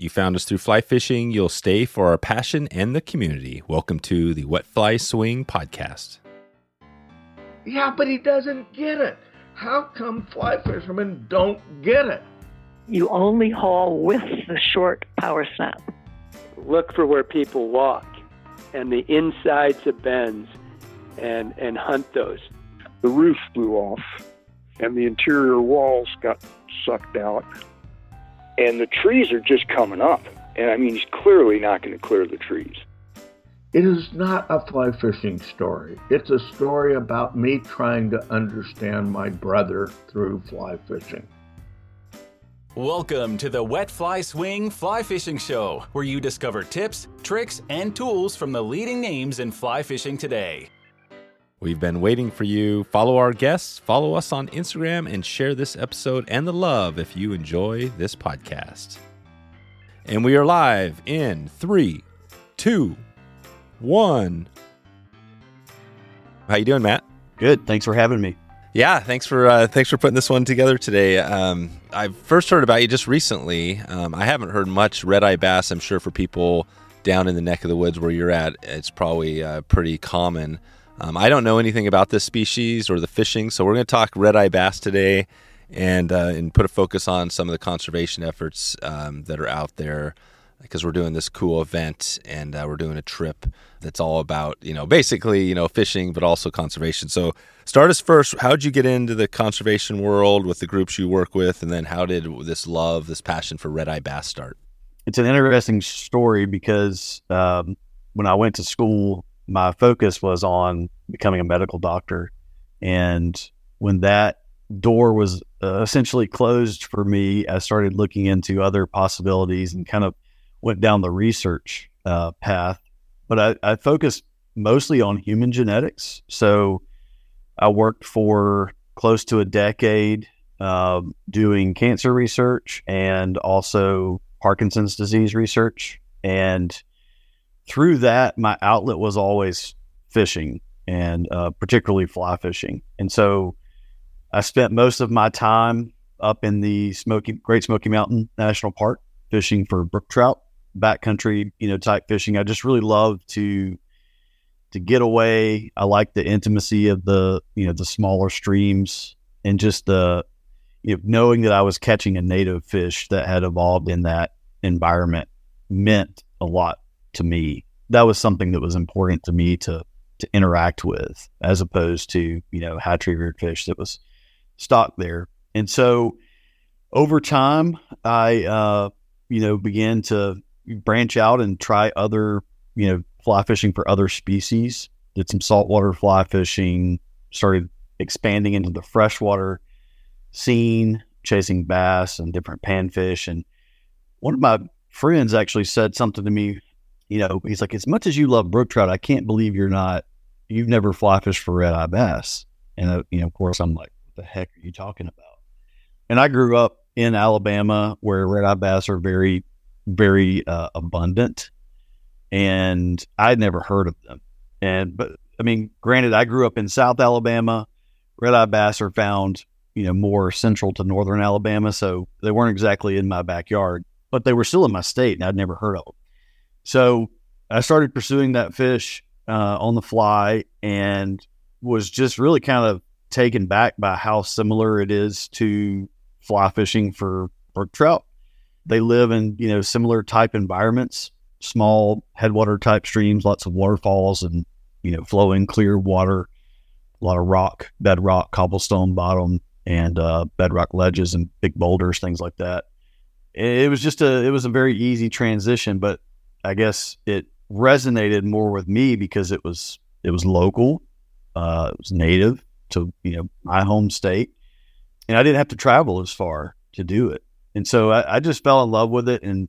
You found us through fly fishing. You'll stay for our passion and the community. Welcome to the Wet Fly Swing Podcast. Yeah, but he doesn't get it. How come fly fishermen don't get it? You only haul with the short power snap. Look for where people walk and the insides of bends and, and hunt those. The roof blew off and the interior walls got sucked out. And the trees are just coming up. And I mean, he's clearly not going to clear the trees. It is not a fly fishing story. It's a story about me trying to understand my brother through fly fishing. Welcome to the Wet Fly Swing Fly Fishing Show, where you discover tips, tricks, and tools from the leading names in fly fishing today. We've been waiting for you. Follow our guests, follow us on Instagram, and share this episode and the love if you enjoy this podcast. And we are live in three, two, one. How you doing, Matt? Good. Thanks for having me. Yeah, thanks for uh, thanks for putting this one together today. Um, I first heard about you just recently. Um, I haven't heard much red eye bass. I'm sure for people down in the neck of the woods where you're at, it's probably uh, pretty common. Um, I don't know anything about this species or the fishing, so we're going to talk red eye bass today, and uh, and put a focus on some of the conservation efforts um, that are out there because we're doing this cool event and uh, we're doing a trip that's all about you know basically you know fishing but also conservation. So start us first. How did you get into the conservation world with the groups you work with? And then how did this love this passion for red eye bass start? It's an interesting story because um, when i went to school my focus was on becoming a medical doctor and when that door was uh, essentially closed for me i started looking into other possibilities and kind of went down the research uh, path, but I, I, focused mostly on human genetics. So I worked for close to a decade uh, doing cancer research and also Parkinson's disease research. And through that, my outlet was always fishing and uh, particularly fly fishing. And so I spent most of my time up in the Smoky Great Smoky Mountain National Park fishing for brook trout backcountry, you know, type fishing. I just really love to to get away. I like the intimacy of the, you know, the smaller streams and just the you know, knowing that I was catching a native fish that had evolved in that environment meant a lot to me. That was something that was important to me to to interact with, as opposed to you know hatchery reared fish that was stocked there. And so, over time, I uh, you know began to branch out and try other, you know, fly fishing for other species. Did some saltwater fly fishing, started expanding into the freshwater scene, chasing bass and different panfish. And one of my friends actually said something to me, you know, he's like, as much as you love brook trout, I can't believe you're not, you've never fly fished for red eye bass. And, uh, you know, of course, I'm like, what the heck are you talking about? And I grew up in Alabama where red eye bass are very very uh, abundant, and I'd never heard of them. And but I mean, granted, I grew up in South Alabama. Red eye bass are found, you know, more central to northern Alabama, so they weren't exactly in my backyard, but they were still in my state, and I'd never heard of them. So I started pursuing that fish uh, on the fly, and was just really kind of taken back by how similar it is to fly fishing for brook trout they live in you know similar type environments, small headwater type streams, lots of waterfalls, and you know flowing clear water, a lot of rock, bedrock, cobblestone bottom, and uh, bedrock ledges and big boulders, things like that. It was just a it was a very easy transition, but I guess it resonated more with me because it was it was local, uh, it was native to you know my home state, and I didn't have to travel as far to do it. And so I, I just fell in love with it. And,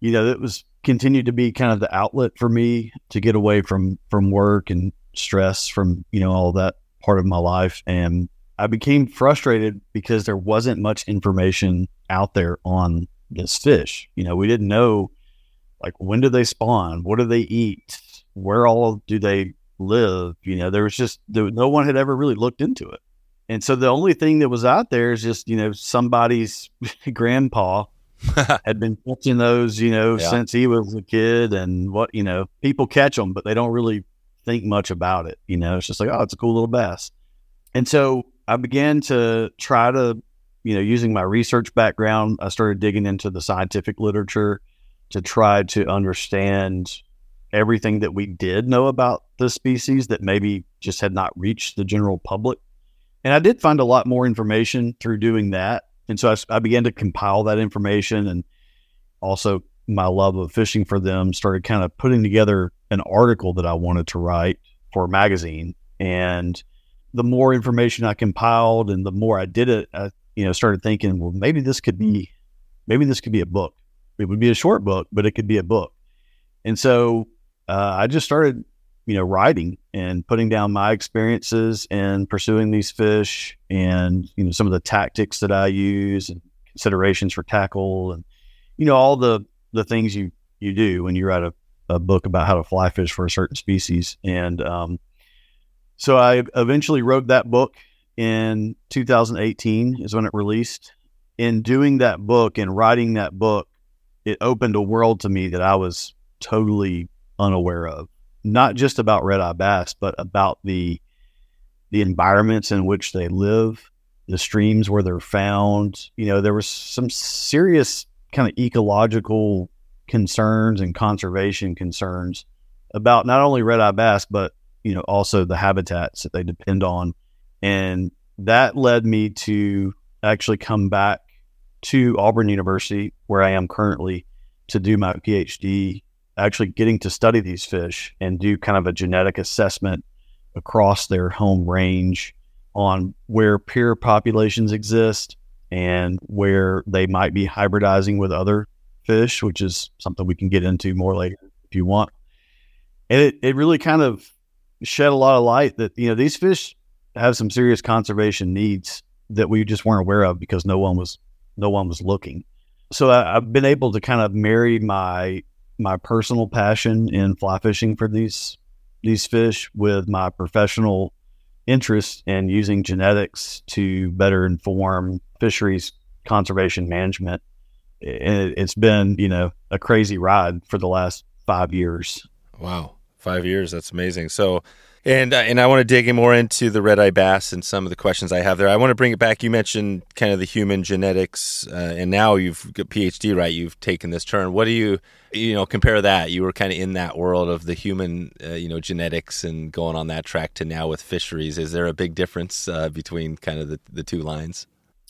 you know, it was continued to be kind of the outlet for me to get away from, from work and stress from, you know, all that part of my life. And I became frustrated because there wasn't much information out there on this fish. You know, we didn't know like when do they spawn? What do they eat? Where all do they live? You know, there was just there, no one had ever really looked into it. And so the only thing that was out there is just, you know, somebody's grandpa had been catching those, you know, Yeah. since he was a kid. And what, you know, people catch them, but they don't really think much about it. You know, it's just like, oh, it's a cool little bass. And so I began to try to, you know, using my research background, I started digging into the scientific literature to try to understand everything that we did know about the species that maybe just had not reached the general public. And I did find a lot more information through doing that. And so I began to compile that information and also my love of fishing for them started kind of putting together an article that I wanted to write for a magazine. And the more information I compiled and the more I did it, I, you know, started thinking, well, maybe this could be, maybe this could be a book. It would be a short book, but it could be a book. And so uh, I just started, you know, writing and putting down my experiences and pursuing these fish and, you know, some of the tactics that I use and considerations for tackle and, you know, all the, the things you, you do when you write a, a book about how to fly fish for a certain species. And, um, so I eventually wrote that book in 2018 is when it released. In doing that book and writing that book, it opened a world to me that I was totally unaware of. Not just about red eye bass, but about the the environments in which they live, the streams where they're found. You know, there was some serious kind of ecological concerns and conservation concerns about not only red eye bass, but you know also the habitats that they depend on, and that led me to actually come back to Auburn University, where I am currently, to do my PhD. Actually, getting to study these fish and do kind of a genetic assessment across their home range on where peer populations exist and where they might be hybridizing with other fish, which is something we can get into more later if you want. And it, it really kind of shed a lot of light that, you know, these fish have some serious conservation needs that we just weren't aware of because no one was no one was looking. So I, I've been able to kind of marry my my personal passion in fly fishing for these these fish with my professional interest in using genetics to better inform fisheries conservation management. And it, it's been, you know, a crazy ride for the last five years. Wow, five years. That's amazing. So, and uh, and I want to dig more into the red eye bass and some of the questions I have there. I want to bring it back. You mentioned kind of the human genetics, uh, and now you've got PhD, right? You've taken this turn. What do you, you know, compare that? You were kind of in that world of the human, uh, you know, genetics and going on that track to now with fisheries. Is there a big difference uh, between kind of the, the two lines?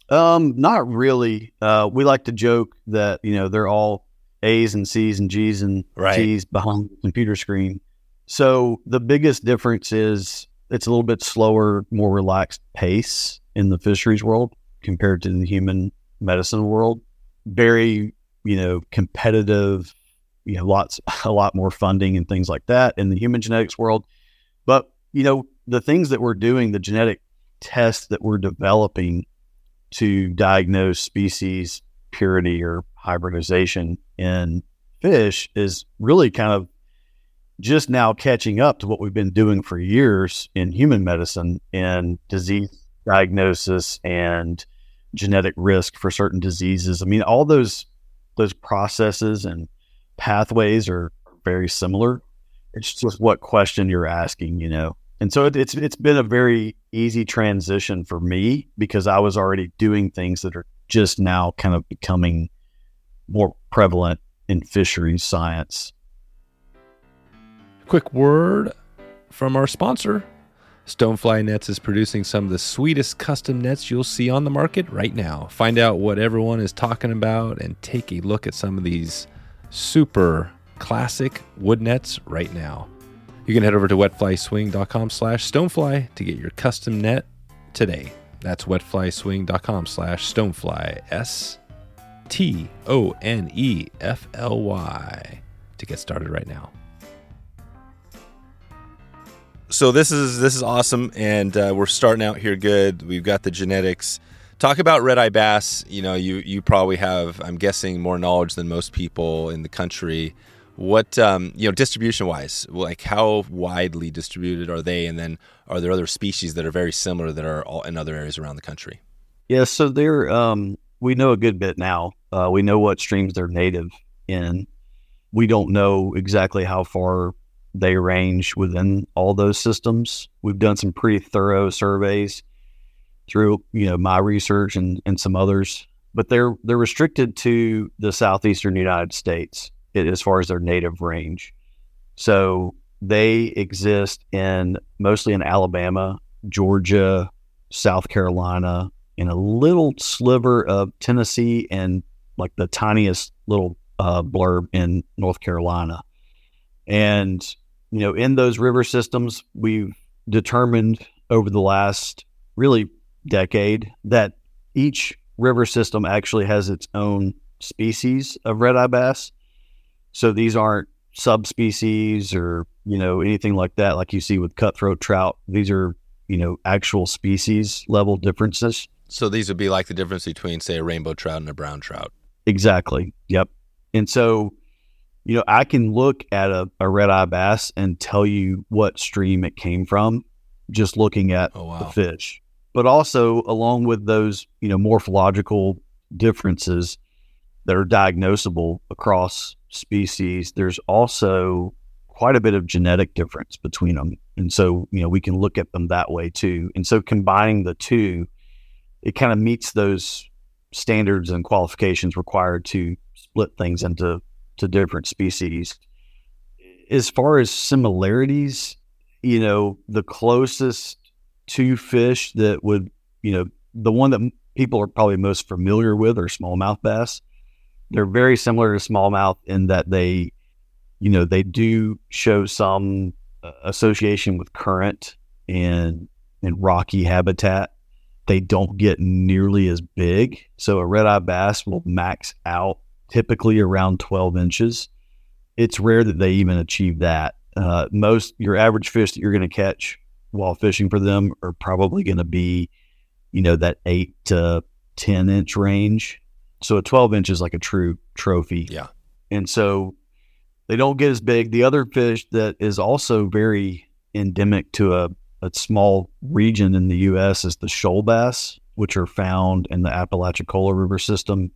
Um, not really. Uh, we like to joke that you know they're all A's and C's and G's and Right. T's behind the computer screen. So the biggest difference is it's a little bit slower, more relaxed pace in the fisheries world compared to the human medicine world. Very, you know, competitive. You know, lots, a lot more funding and things like that in the human genetics world. But you know, the things that we're doing, the genetic tests that we're developing to diagnose species purity or hybridization in fish is really kind of just now catching up to what we've been doing for years in human medicine in disease diagnosis and genetic risk for certain diseases. I mean, all those those processes and pathways are very similar. It's just what question you're asking, you know. And so it, it's it's been a very easy transition for me because I was already doing things that are just now kind of becoming more prevalent in fisheries science. Quick word from our sponsor. Stonefly Nets is producing some of the sweetest custom nets you'll see on the market right now. Find out what everyone is talking about and take a look at some of these super classic wood nets right now. You can head over to wetflyswing.com slash stonefly to get your custom net today. That's wetflyswing.com slash stonefly, S T O N E F L Y, to get started right now. So this is this is awesome, and uh, we're starting out here good. We've got the genetics. Talk about red eye bass. You know, you you probably have, I'm guessing, more knowledge than most people in the country. What um, you know, distribution wise, like how widely distributed are they? And then are there other species that are very similar that are all in other areas around the country? Yeah, so they're um, we know a good bit now Uh, we know what streams they're native in. We don't know exactly how far they range within all those systems. We've done some pretty thorough surveys through you know my research and, and some others, but they're they're restricted to the southeastern United States as far as their native range. So they exist in mostly in Alabama, Georgia, South Carolina, and a little sliver of Tennessee, and like the tiniest little uh, blurb in North Carolina. And you know, in those river systems, we've determined over the last really decade that each river system actually has its own species of red eye bass. So these aren't subspecies or you know anything like that like you see with cutthroat trout. These are you know actual species level differences. So these would be like the difference between say a rainbow trout and a brown trout. Exactly. Yep. And so you know i can look at a, a red eye bass and tell you what stream it came from just looking at oh, wow. the fish but also along with those you know morphological differences that are diagnosable across species, there's also quite a bit of genetic difference between them. And so, you know, we can look at them that way too. And so combining the two, it kind of meets those standards and qualifications required to split things into to different species. As far as similarities, you know, the closest two fish that would, you know, the one that people are probably most familiar with are smallmouth bass they're very similar to smallmouth in that they, you know, they do show some uh, association with current and and rocky habitat. They don't get nearly as big, so a red eye bass will max out typically around 12 inches. It's rare that they even achieve that. Uh, most your average fish that you're going to catch while fishing for them are probably going to be, you know, that eight to 10 inch range. So a 12 inch is like a true trophy. Yeah. And so they don't get as big. The other fish that is also very endemic to a, a small region in the U.S. is the shoal bass, which are found in the Apalachicola River system,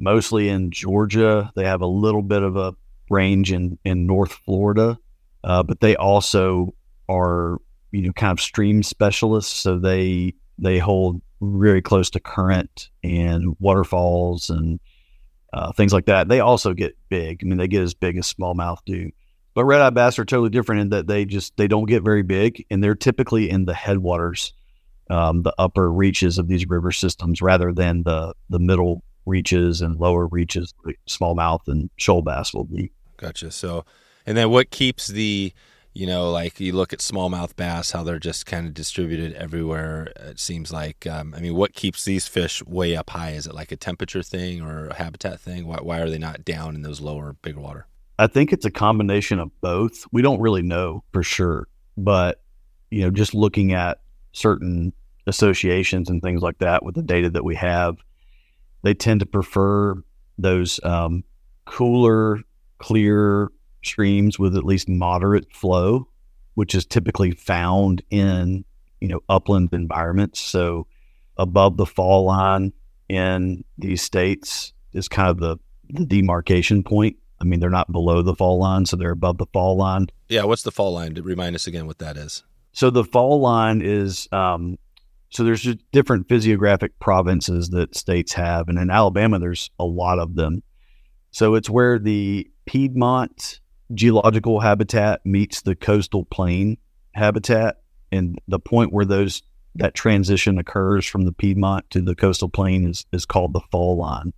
mostly in Georgia. They have a little bit of a range in, in North Florida, uh, but they also are, you know, kind of stream specialists. So they they hold very close to current and waterfalls and uh, things like that. They also get big. I mean, they get as big as smallmouth do. But red eye bass are totally different in that they just they don't get very big, and they're typically in the headwaters, um, the upper reaches of these river systems, rather than the the middle reaches and lower reaches, like smallmouth and shoal bass will be. Gotcha. So, and then what keeps the you know, like you look at smallmouth bass, how they're just kind of distributed everywhere. It seems like, um, I mean, what keeps these fish way up high? Is it like a temperature thing or a habitat thing? Why, why are they not down in those lower, bigger water? I think it's a combination of both. We don't really know for sure, but you know, just looking at certain associations and things like that with the data that we have, they tend to prefer those um, cooler, clear streams with at least moderate flow, which is typically found in you know upland environments. So above the fall line in these states is kind of the, the demarcation point. I mean, they're not below the fall line, so they're above the fall line. Yeah, what's the fall line? Remind us again what that is. So the fall line is um, so there's just different physiographic provinces that states have, and in Alabama there's a lot of them. So it's where the Piedmont geological habitat meets the coastal plain habitat and the point where those that transition occurs from the Piedmont to the coastal plain is, is called the fall line.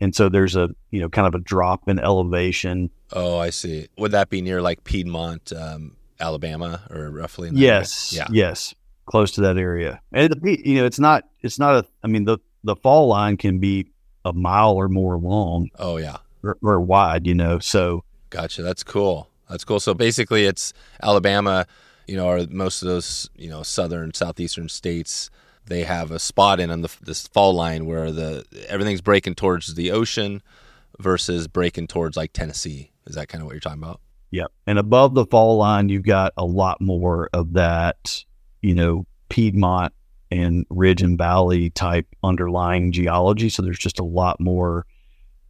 And so there's a you know kind of a drop in elevation. Oh, I see. Would that be near like Piedmont, um, Alabama, or roughly? yes. Area? Yeah. Yes. Close to that area. And you know, it's not. It's not a. I mean, the the fall line can be a mile or more long. Oh yeah. Or, or wide. You know. So Gotcha. That's cool. That's cool. So basically, it's Alabama. You know, or most of those you know southern southeastern states. They have a spot in on the this fall line where the everything's breaking towards the ocean versus breaking towards like Tennessee. Is that kind of what you're talking about? Yep. And above the fall line, you've got a lot more of that, you know, Piedmont and ridge and valley type underlying geology. So there's just a lot more.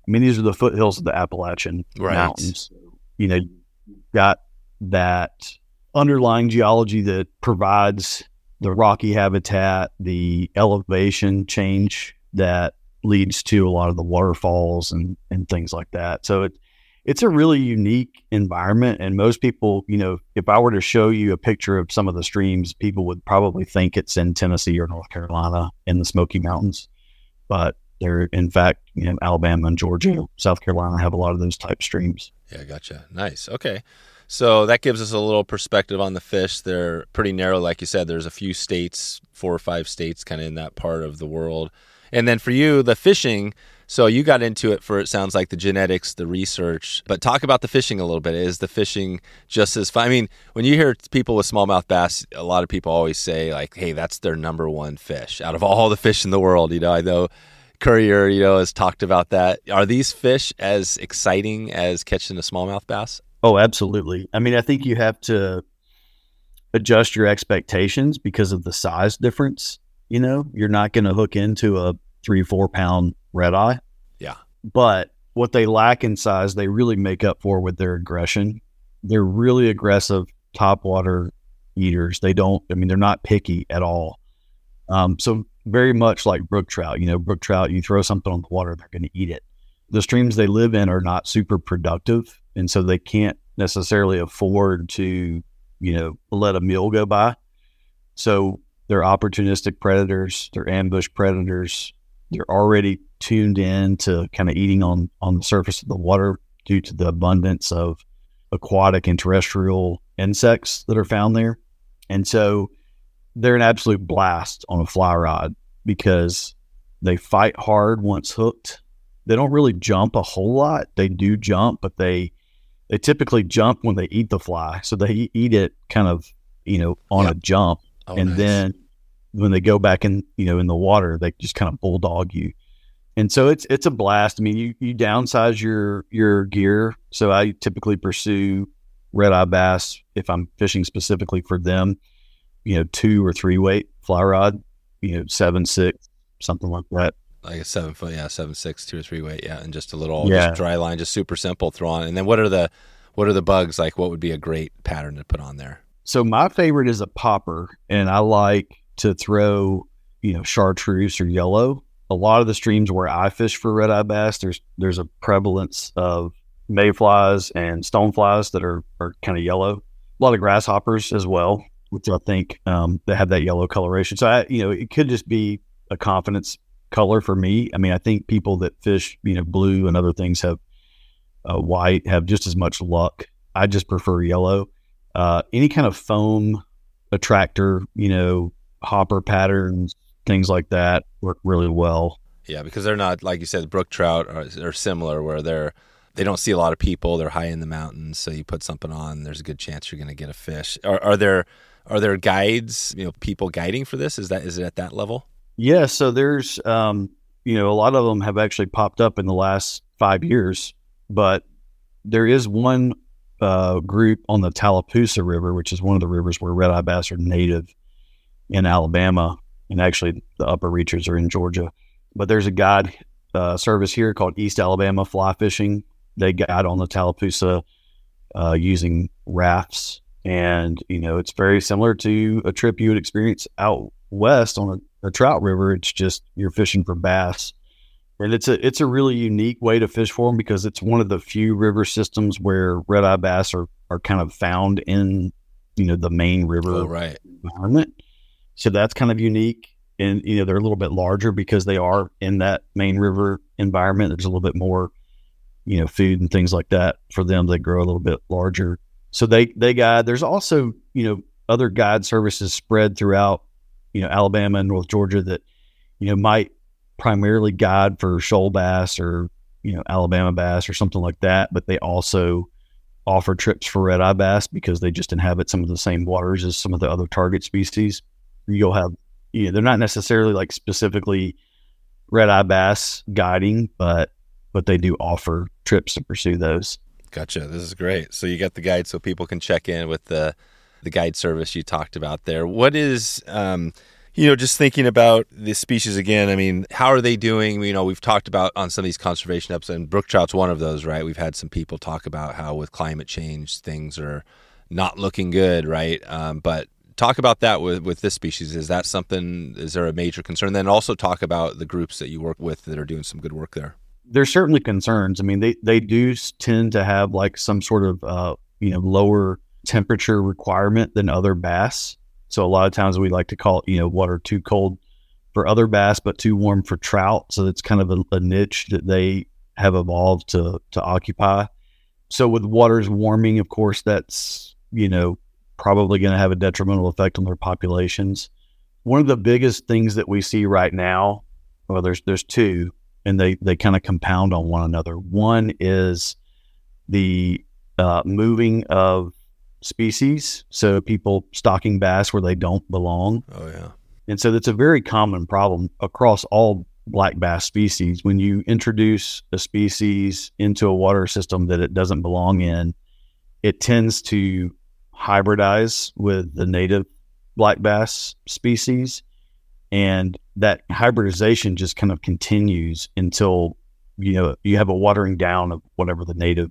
I mean, these are the foothills of the Appalachian Right. Mountains. You know, you've got that underlying geology that provides the rocky habitat, the elevation change that leads to a lot of the waterfalls and, and things like that. So it, it's a really unique environment. And most people, you know, if I were to show you a picture of some of the streams, people would probably think it's in Tennessee or North Carolina in the Smoky Mountains. But they're, in fact, you know, Alabama and Georgia, South Carolina have a lot of those type streams. Yeah, gotcha. Nice. Okay. So that gives us a little perspective on the fish. They're pretty narrow, like you said. There's a few states, four or five states, kind of in that part of the world. And then for you, the fishing. So you got into it for it sounds like the genetics, the research. But talk about the fishing a little bit. Is the fishing just as fun? I mean, when you hear people with smallmouth bass, a lot of people always say like, "Hey, that's their number one fish out of all the fish in the world." You know, I know Courier, you know, has talked about that. Are these fish as exciting as catching a smallmouth bass? Oh, absolutely. I mean, I think you have to adjust your expectations because of the size difference. You know, you're not going to hook into a three, four pound red eye. Yeah. But what they lack in size, they really make up for with their aggression. They're really aggressive topwater eaters. They don't, I mean, they're not picky at all. Um, so very much like brook trout, you know, brook trout, you throw something on the water, they're going to eat it. The streams they live in are not super productive. And so they can't necessarily afford to, you know, let a meal go by. So they're opportunistic predators, they're ambush predators. They're already tuned in to kind of eating on on the surface of the water due to the abundance of aquatic and terrestrial insects that are found there. And so they're an absolute blast on a fly rod because they fight hard once hooked. They don't really jump a whole lot. They do jump, but they they typically jump when they eat the fly. So they eat it kind of, you know, on Yeah. a jump Oh, and nice. then when they go back in you know in the water they just kind of bulldog you and so it's it's a blast i mean you you downsize your your gear so i typically pursue red eye bass if i'm fishing specifically for them you know two or three weight fly rod you know seven six something like that like a seven foot, yeah, seven six, two or three weight, yeah, and just a little Yeah. just dry line, just super simple. Throw on, and then what are the what are the bugs like? What would be a great pattern to put on there? so my favorite is a popper and i like to throw you know chartreuse or yellow. A lot of the streams where i fish for red eye bass there's there's a prevalence of mayflies and stoneflies that are, are kind of yellow. A lot of grasshoppers as well which i think um, have that yellow coloration. So i you know it could just be a confidence color for me. I mean i think people that fish you know blue and other things have uh, white have just as much luck. I just prefer yellow. Uh, any kind of foam attractor, you know, hopper patterns, things like that work really well. Yeah, because they're not like you said. Brook trout are, are similar, where they're they don't see a lot of people. They're high in the mountains, so you put something on. There's a good chance you're going to get a fish. Are, are there are there guides? You know, people guiding for this? Is that is it at that level? Yeah, so there's, um, you know, a lot of them have actually popped up in the last five years, but there is one uh, group on the Tallapoosa River, which is one of the rivers where red eye bass are native in Alabama, and actually the upper reaches are in Georgia. But there's a guide uh, service here called East Alabama Fly Fishing. They guide on the Tallapoosa uh, using rafts, and you know it's very similar to a trip you would experience out west on a, a trout river. It's just you're fishing for bass, and it's a it's a really unique way to fish for them because it's one of the few river systems where red eye bass are are kind of found in you know the main river Oh, right. environment. So that's kind of unique. And, you know, they're a little bit larger because they are in that main river environment. There's a little bit more, you know, food and things like that for them. They grow a little bit larger. So they, they guide. There's also, you know, other guide services spread throughout, you know, Alabama and North Georgia that, you know, might primarily guide for shoal bass or, you know, Alabama bass or something like that. But they also, offer trips for red eye bass because they just inhabit some of the same waters as some of the other target species. You'll have, you know, they're not necessarily like specifically red eye bass guiding, but but they do offer trips to pursue those. Gotcha. This is great. So you got the guide, so people can check in with the the guide service you talked about there. What is, um, You know, just thinking about the species again, I mean, how are they doing? You know, we've talked about on some of these conservation episodes, and brook trout's one of those, right? We've had some people talk about how with climate change, things are not looking good, right? Um, but talk about that with, with this species. Is that something, is there a major concern? Then also talk about the groups that you work with that are doing some good work there. There's certainly concerns. I mean, they, they do tend to have like some sort of, uh, you know, lower temperature requirement than other bass. So a lot of times we like to call it, you know, water too cold for other bass, but too warm for trout. So it's kind of a, a niche that they have evolved to to occupy. So with waters warming, of course, that's you know probably going to have a detrimental effect on their populations. One of the biggest things that we see right now, well, there's there's two, and they they kind of compound on one another. One is the uh, moving of species. So people stocking bass where they don't belong. Oh yeah. And so that's a very common problem across all black bass species. When you introduce a species into a water system that it doesn't belong in, it tends to hybridize with the native black bass species. And that hybridization just kind of continues until you know you have a watering down of whatever the native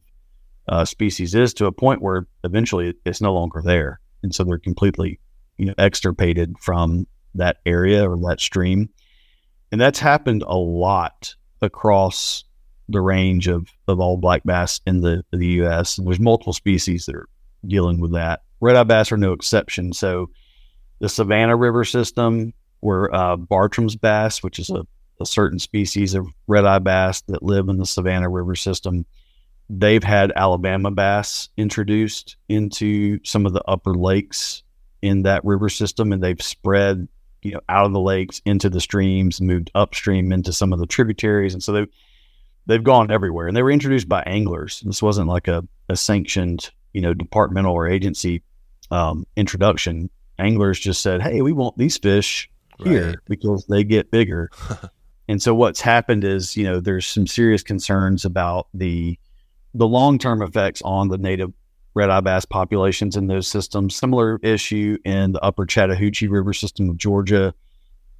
uh, species is to a point where eventually it's no longer there, and so they're completely, you know, extirpated from that area or that stream, and that's happened a lot across the range of, of all black bass in the the U.S. There's multiple species that are dealing with that. Red eye bass are no exception. So the Savannah River system, where uh, Bartram's bass, which is a, a certain species of red eye bass that live in the Savannah River system, they've had Alabama bass introduced into some of the upper lakes in that river system, and they've spread you know out of the lakes into the streams, moved upstream into some of the tributaries, and so they've they've gone everywhere. And they were introduced by anglers. This wasn't like a, a sanctioned you know departmental or agency um, introduction. Anglers just said, "Hey, we want these fish here right. because they get bigger." and so what's happened is you know there's some serious concerns about the the long term effects on the native red eye bass populations in those systems. Similar issue in the upper Chattahoochee River system of Georgia,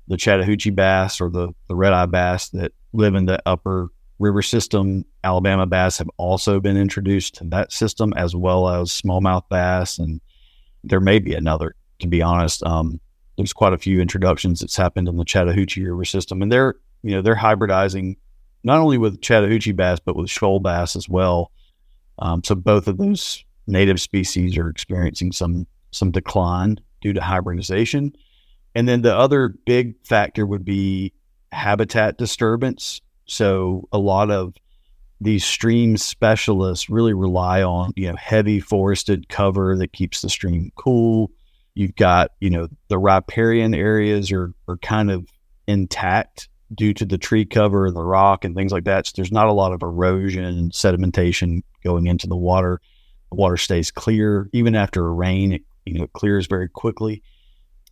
the Chattahoochee bass or the, the red eye bass that live in the upper river system. Alabama bass have also been introduced to that system as well as smallmouth bass. And there may be another, to be honest. Um, there's quite a few introductions that's happened in the Chattahoochee River system, and they're you know they're hybridizing not only with Chattahoochee bass, but with shoal bass as well. Um, so both of those native species are experiencing some some decline due to hybridization. And then the other big factor would be habitat disturbance. So a lot of these stream specialists really rely on you know heavy forested cover that keeps the stream cool. You've got you know the riparian areas are are kind of intact due to the tree cover and the rock and things like that. So there's not a lot of erosion and sedimentation going into the water. The water stays clear even after a rain. It, you know, it clears very quickly.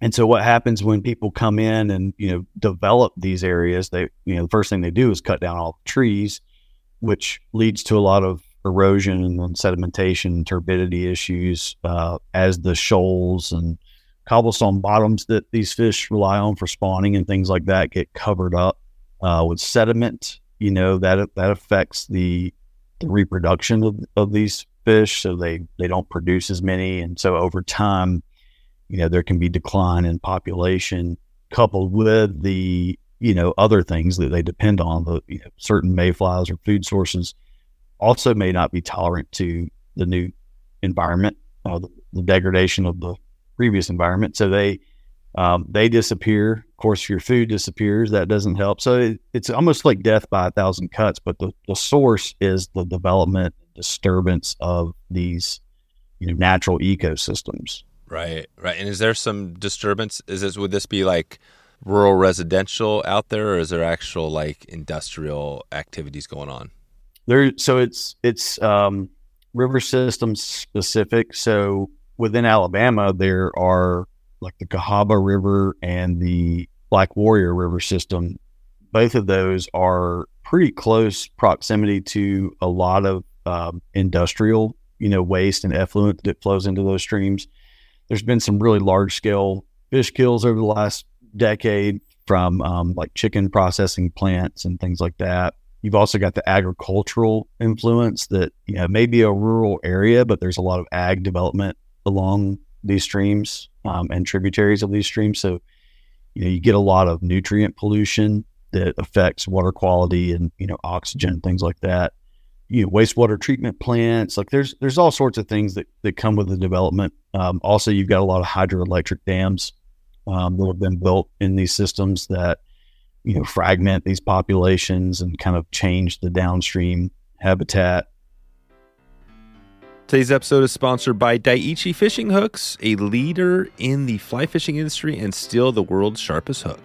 And so what happens when people come in and you know develop these areas? They you know the first thing they do is cut down all the trees, which leads to a lot of erosion and sedimentation, turbidity issues uh, as the shoals and cobblestone bottoms that these fish rely on for spawning and things like that get covered up uh, with sediment. You know that that affects the the reproduction of, of these fish, so they they don't produce as many, and so over time, you know, there can be decline in population coupled with the you know other things that they depend on, the you know, certain mayflies or food sources, also may not be tolerant to the new environment, uh, the, the degradation of the previous environment. So they um, they disappear. Of course, if your food disappears. That doesn't help. So it, it's almost like death by a thousand cuts. But the, the source is the development disturbance of these you know natural ecosystems. Right, right. And is there some disturbance? Is this would this be like rural residential out there, or is there actual like industrial activities going on? There. So it's it's um, river system specific. So within Alabama, there are like the Cahaba River and the Black Warrior River system. Both of those are pretty close proximity to a lot of um, industrial, you know, waste and effluent that flows into those streams. There's been some really large scale fish kills over the last decade from um, like chicken processing plants and things like that. You've also got the agricultural influence that you know may be a rural area, but there's a lot of ag development along these streams um, and tributaries of these streams. So you know you get a lot of nutrient pollution that affects water quality and you know oxygen things like that. You know wastewater treatment plants like there's there's all sorts of things that that come with the development. Um, also, you've got a lot of hydroelectric dams um, that have been built in these systems that you know fragment these populations and kind of change the downstream habitat. Today's episode is sponsored by Daiichi Fishing Hooks, a leader in the fly fishing industry and still the world's sharpest hook.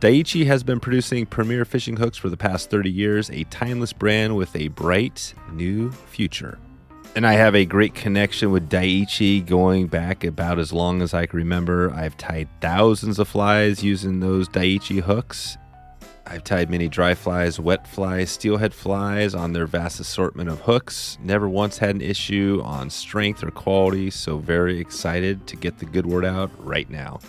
Daiichi has been producing premier fishing hooks for the past 30 years, a timeless brand with a bright new future. And I have a great connection with Daiichi going back about as long as I can remember. I've tied thousands of flies using those Daiichi hooks. I've tied many dry flies, wet flies, steelhead flies on their vast assortment of hooks. Never once had an issue on strength or quality, so very excited to get the good word out right now.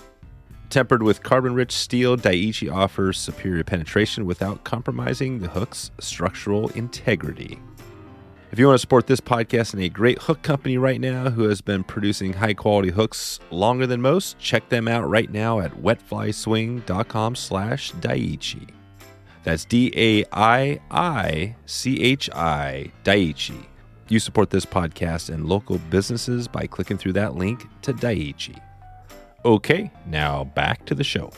Tempered with carbon rich steel, Daiichi offers superior penetration without compromising the hook's structural integrity. If you want to support this podcast and a great hook company right now who has been producing high quality hooks longer than most, check them out right now at wetflyswing.com slash Daiichi. That's D-A-I-I-C-H-I Daiichi. You support this podcast and local businesses by clicking through that link to Daiichi. Okay, now back to the show.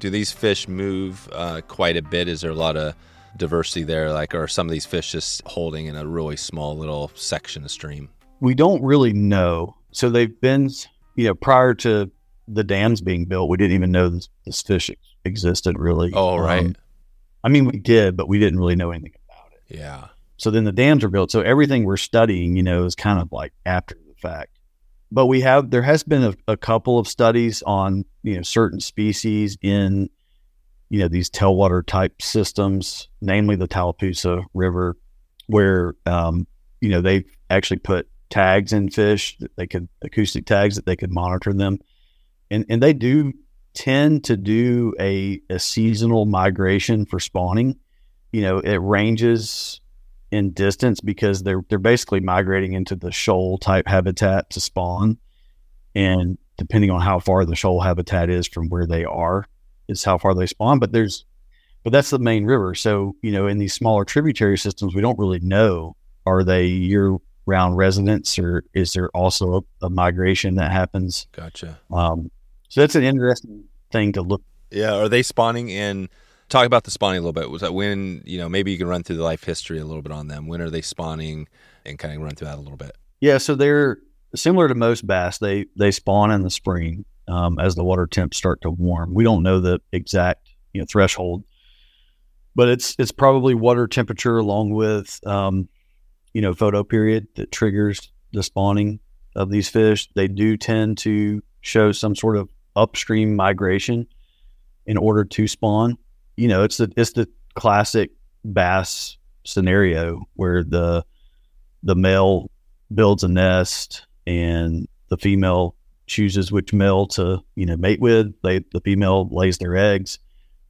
Do these fish move uh, quite a bit? Is there a lot of diversity there? Like, are some of these fish just holding in a really small little section of stream? We don't really know. So they've been, you know, prior to the dams being built, we didn't even know this, this fish existed really. Oh, right. Um, I mean, we did, but we didn't really know anything about it. Yeah. So then the dams are built. So everything we're studying, you know, is kind of like after the fact. But we have, there has been a, a couple of studies on, you know, certain species in, you know, these tailwater type systems, namely the Tallapoosa River, where, um, you know, they've actually put tags in fish that they could, acoustic tags that they could monitor them. And, and they do tend to do a, a seasonal migration for spawning. You know, it ranges in distance because they're they're basically migrating into the shoal type habitat to spawn, and depending on how far the shoal habitat is from where they are, is how far they spawn. But there's, but that's the main river. So you know, in these smaller tributary systems, we don't really know are they year round residents or is there also a, a migration that happens? Gotcha. Um, so that's an interesting thing to look. Yeah. Are they spawning in? Talk about the spawning a little bit. Was that when, you know, maybe you can run through the life history a little bit on them. When are they spawning and kind of run through that a little bit? Yeah, so they're similar to most bass. They they spawn in the spring um, as the water temps start to warm. We don't know the exact you know threshold, but it's it's probably water temperature along with um, you know photo period that triggers the spawning of these fish. They do tend to show some sort of upstream migration in order to spawn. You know, it's the it's the classic bass scenario where the the male builds a nest and the female chooses which male to you know mate with. They the female lays their eggs,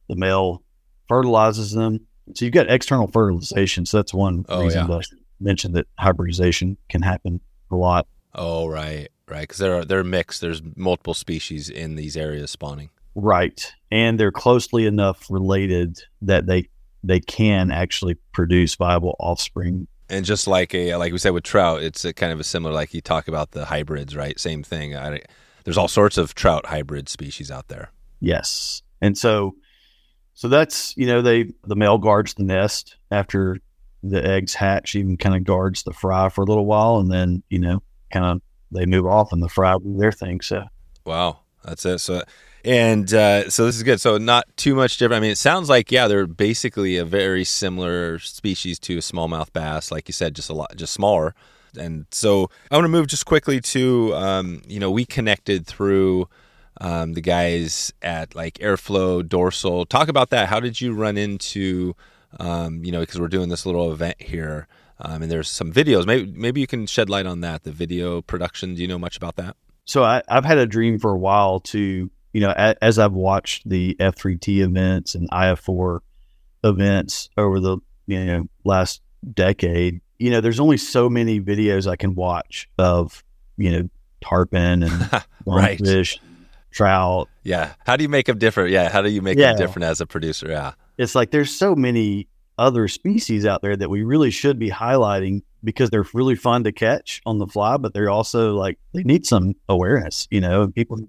the male fertilizes them. So you've got external fertilization. So that's one Oh, reason yeah. I mentioned that hybridization can happen a lot. Oh, right, right. Because they're they're mixed. There's multiple species in these areas spawning. Right. And they're closely enough related that they they can actually produce viable offspring. And just like a like we said with trout, it's kind of a similar. Like you talk about the hybrids, right? Same thing. I, there's all sorts of trout hybrid species out there. Yes. And so so that's, you know, they the male guards the nest after the eggs hatch, even kind of guards the fry for a little while and then, you know, kind of they move off and the fry do their thing. So Wow, that's it. So, and uh, so this is good. So not too much different. I mean, it sounds like yeah, they're basically a very similar species to a smallmouth bass, like you said, just a lot, just smaller. And so I want to move just quickly to, um, you know, we connected through um, the guys at like Airflow Dorsal. Talk about that. How did you run into, um, you know, because we're doing this little event here, um, and there's some videos. Maybe maybe you can shed light on that. The video production. Do you know much about that? so I, I've had a dream for a while to, you know, a, as I've watched the F3T events and IF4 events over the, you know, last decade, you know, there's only so many videos I can watch of, you know, tarpon and right. fish, trout. Yeah. How do you make them different? Yeah. How do you make Yeah. them different as a producer? Yeah. It's like there's so many other species out there that we really should be highlighting because they're really fun to catch on the fly, but they're also like they need some awareness, you know, and people need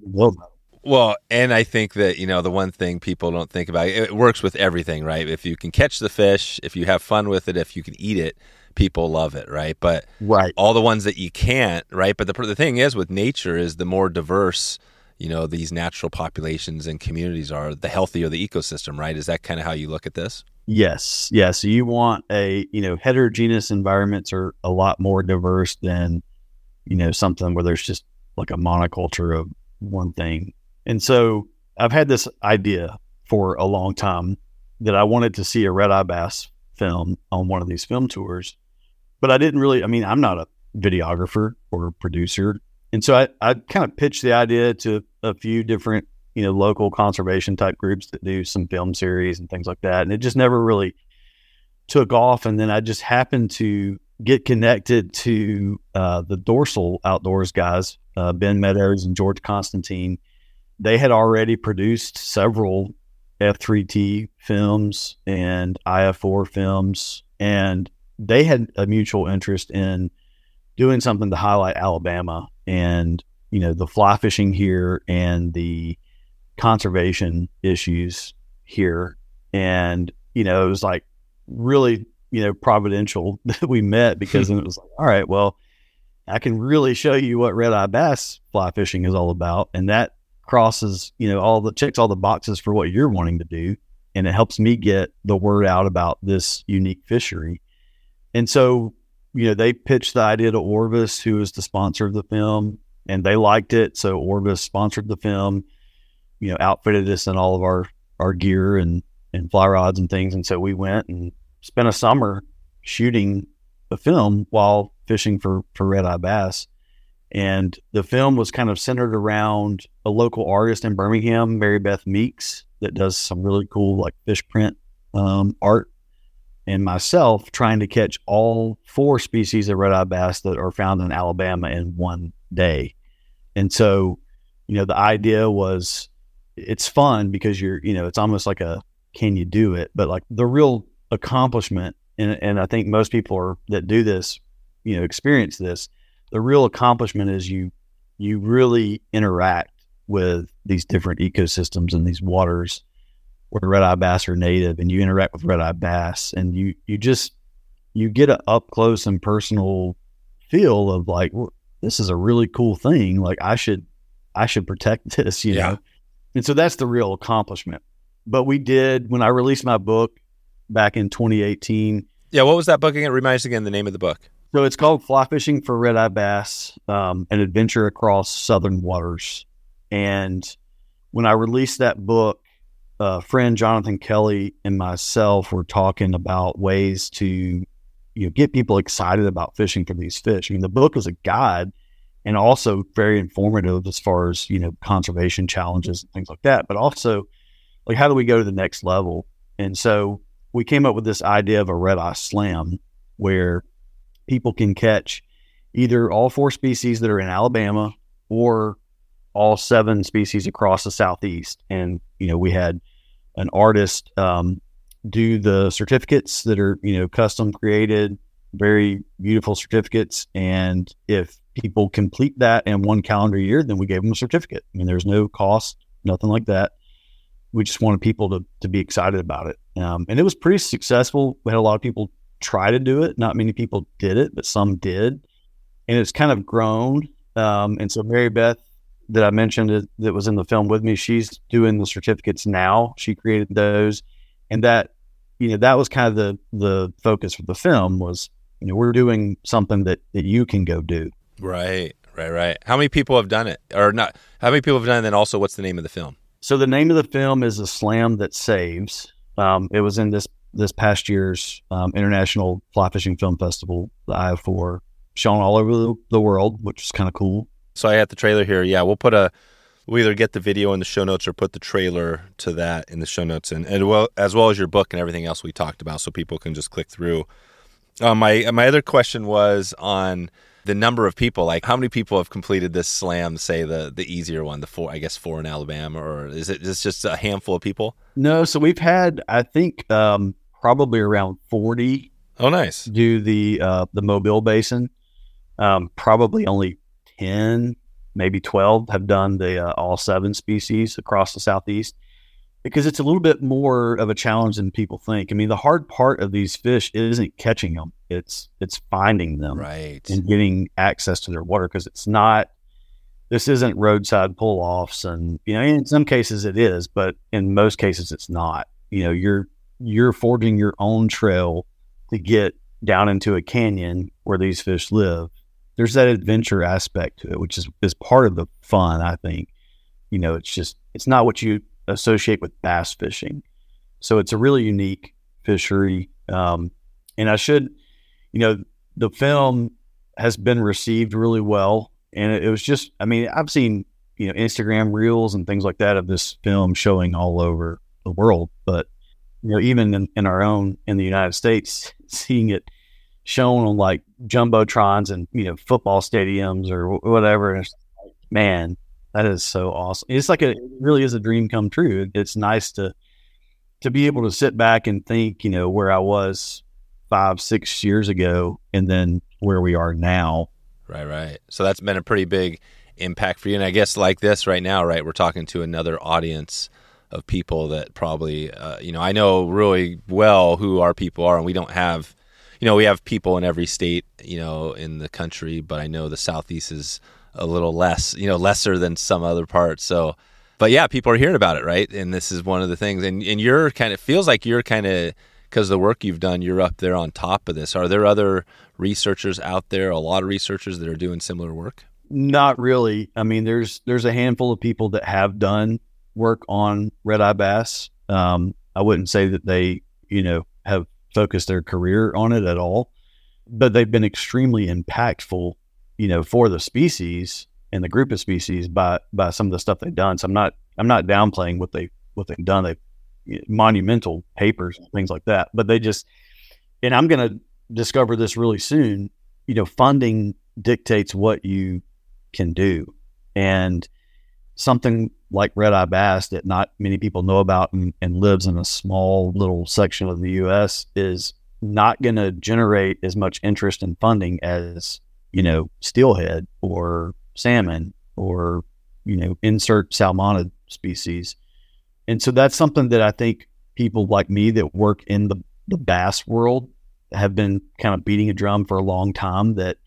to know about. them. Well, and I think that, you know, the one thing people don't think about, it works with everything, right? If you can catch the fish, if you have fun with it, if you can eat it, people love it, right? But Right. all the ones that you can't, right? But the, the thing is with nature is the more diverse, you know, these natural populations and communities are, the healthier the ecosystem, right? Is that kind of how you look at this? Yes, yeah. So you want a you know heterogeneous environments are a lot more diverse than you know something where there's just like a monoculture of one thing. And so I've had this idea for a long time that I wanted to see a red eye bass film on one of these film tours, but I didn't really. I mean, I'm not a videographer or producer, and so I I kind of pitched the idea to a few different you know local conservation type groups that do some film series and things like that. And it just never really took off. And then i just happened to get connected to uh, the dorsal outdoors guys uh, ben meadows and george constantine they had already produced several f3t films and if4 films and they had a mutual interest in doing something to highlight alabama and you know the fly fishing here and the conservation issues here. And, you know, it was like really, you know, providential that we met because then it was like, all right, well, I can really show you what red eye bass fly fishing is all about. And that crosses, you know, all the checks all the boxes for what you're wanting to do. And it helps me get the word out about this unique fishery. And so, you know, they pitched the idea to Orvis, who is the sponsor of the film, and they liked it. So Orvis sponsored the film you know, outfitted us in all of our, our gear and, and fly rods and things. And so we went and spent a summer shooting a film while fishing for, for red eye bass. And the film was kind of centered around a local artist in Birmingham, Mary Beth Meeks, that does some really cool like fish print um, art. And myself trying to catch all four species of red eye bass that are found in Alabama in one day. And so, you know, the idea was it's fun because you're you know it's almost like a can you do it but like the real accomplishment and, and i think most people are that do this you know experience this the real accomplishment is you you really interact with these different ecosystems and these waters where red eye bass are native and you interact with red eye bass and you you just you get an up close and personal feel of like well, this is a really cool thing like i should i should protect this you Yeah. know and so that's the real accomplishment. But we did when I released my book back in 2018. Yeah. What was that book again? Remind us again the name of the book. So it's called Fly Fishing for Red Eye Bass, um, an adventure across southern waters. And when I released that book, uh, friend Jonathan Kelly and myself were talking about ways to you know get people excited about fishing for these fish. I mean, the book was a guide and also very informative as far as you know conservation challenges and things like that but also like how do we go to the next level and so we came up with this idea of a red eye slam where people can catch either all four species that are in alabama or all seven species across the southeast and you know we had an artist um, do the certificates that are you know custom created very beautiful certificates and if people complete that in one calendar year, then we gave them a certificate. I mean, there's no cost, nothing like that. We just wanted people to, to be excited about it. Um, and it was pretty successful. We had a lot of people try to do it. Not many people did it, but some did. And it's kind of grown. Um, and so Mary Beth, that I mentioned that- that was in the film with me, she's doing the certificates now. She created those. And that, you know, that was kind of the, the focus for the film was, you know, we're doing something that, that you can go do. Right. Right. Right. How many people have done it, or not? How many people have done it? And also, what's the name of the film? So the name of the film is "A Slam That Saves." Um, it was in this this past year's um, International Fly Fishing Film Festival, the IF4, shown all over the, the world, which is kind of cool. So I had the trailer here. Yeah, we'll put a we'll either get the video in the show notes or put the trailer to that in the show notes and, and well as well as your book and everything else we talked about so people can just click through. Uh, my my other question was on the number of people. Like how many people have completed this slam, say the the easier one, the four I guess four in Alabama, or is it is just a handful of people? No, so we've had I think um, probably around 40. Oh, nice. do the uh, the Mobile Basin. Um, probably only ten, maybe twelve have done the uh, all seven species across the southeast because it's a little bit more of a challenge than people think. I mean, the hard part of these fish isn't catching them; it's it's finding them Right. and getting access to their water because it's not. This isn't roadside pull offs, and you know, in some cases it is, but in most cases it's not. You know, you're you're forging your own trail to get down into a canyon where these fish live. There's that adventure aspect to it, which is is part of the fun. I think. You know, it's just it's not what you associate with bass fishing, so it's a really unique fishery. Um, and I should, you know, the film has been received really well, and it, it was just, I mean, I've seen you know Instagram reels and things like that of this film showing all over the world, but you know, even in, in our own in the United States, seeing it shown on like jumbotrons and you know football stadiums or wh- whatever, like, man, that is so awesome. It's like a it really is a dream come true. It's nice to to be able to sit back and think, you know, where I was five, six years ago, and then where we are now. Right, right. So that's been a pretty big impact for you. And I guess like this right now, right, we're talking to another audience of people that probably, uh, you know, I know really well who our people are, and we don't have, you know, we have people in every state, you know, in the country, but I know the Southeast is a little less, you know, lesser than some other parts. So, but yeah, people are hearing about it, right? And this is one of the things. And and you're kind of feels like you're kind of because the work you've done, you're up there on top of this. Are there other researchers out there, a lot of researchers that are doing similar work? Not really. I mean, there's there's a handful of people that have done work on red eye bass. Um, I wouldn't say that they, you know, have focused their career on it at all, but they've been extremely impactful, you know, for the species and the group of species by by some of the stuff they've done. So I'm not I'm not downplaying what they what they've done. They monumental papers things like that. But they just and I'm going to discover this really soon. You know, funding dictates what you can do, and something like red eye bass that not many people know about and, and lives in a small little section of the U.S. is not going to generate as much interest in funding as you know steelhead or salmon or you know insert salmonid species and so that's something that i think people like me that work in the, the bass world have been kind of beating a drum for a long time that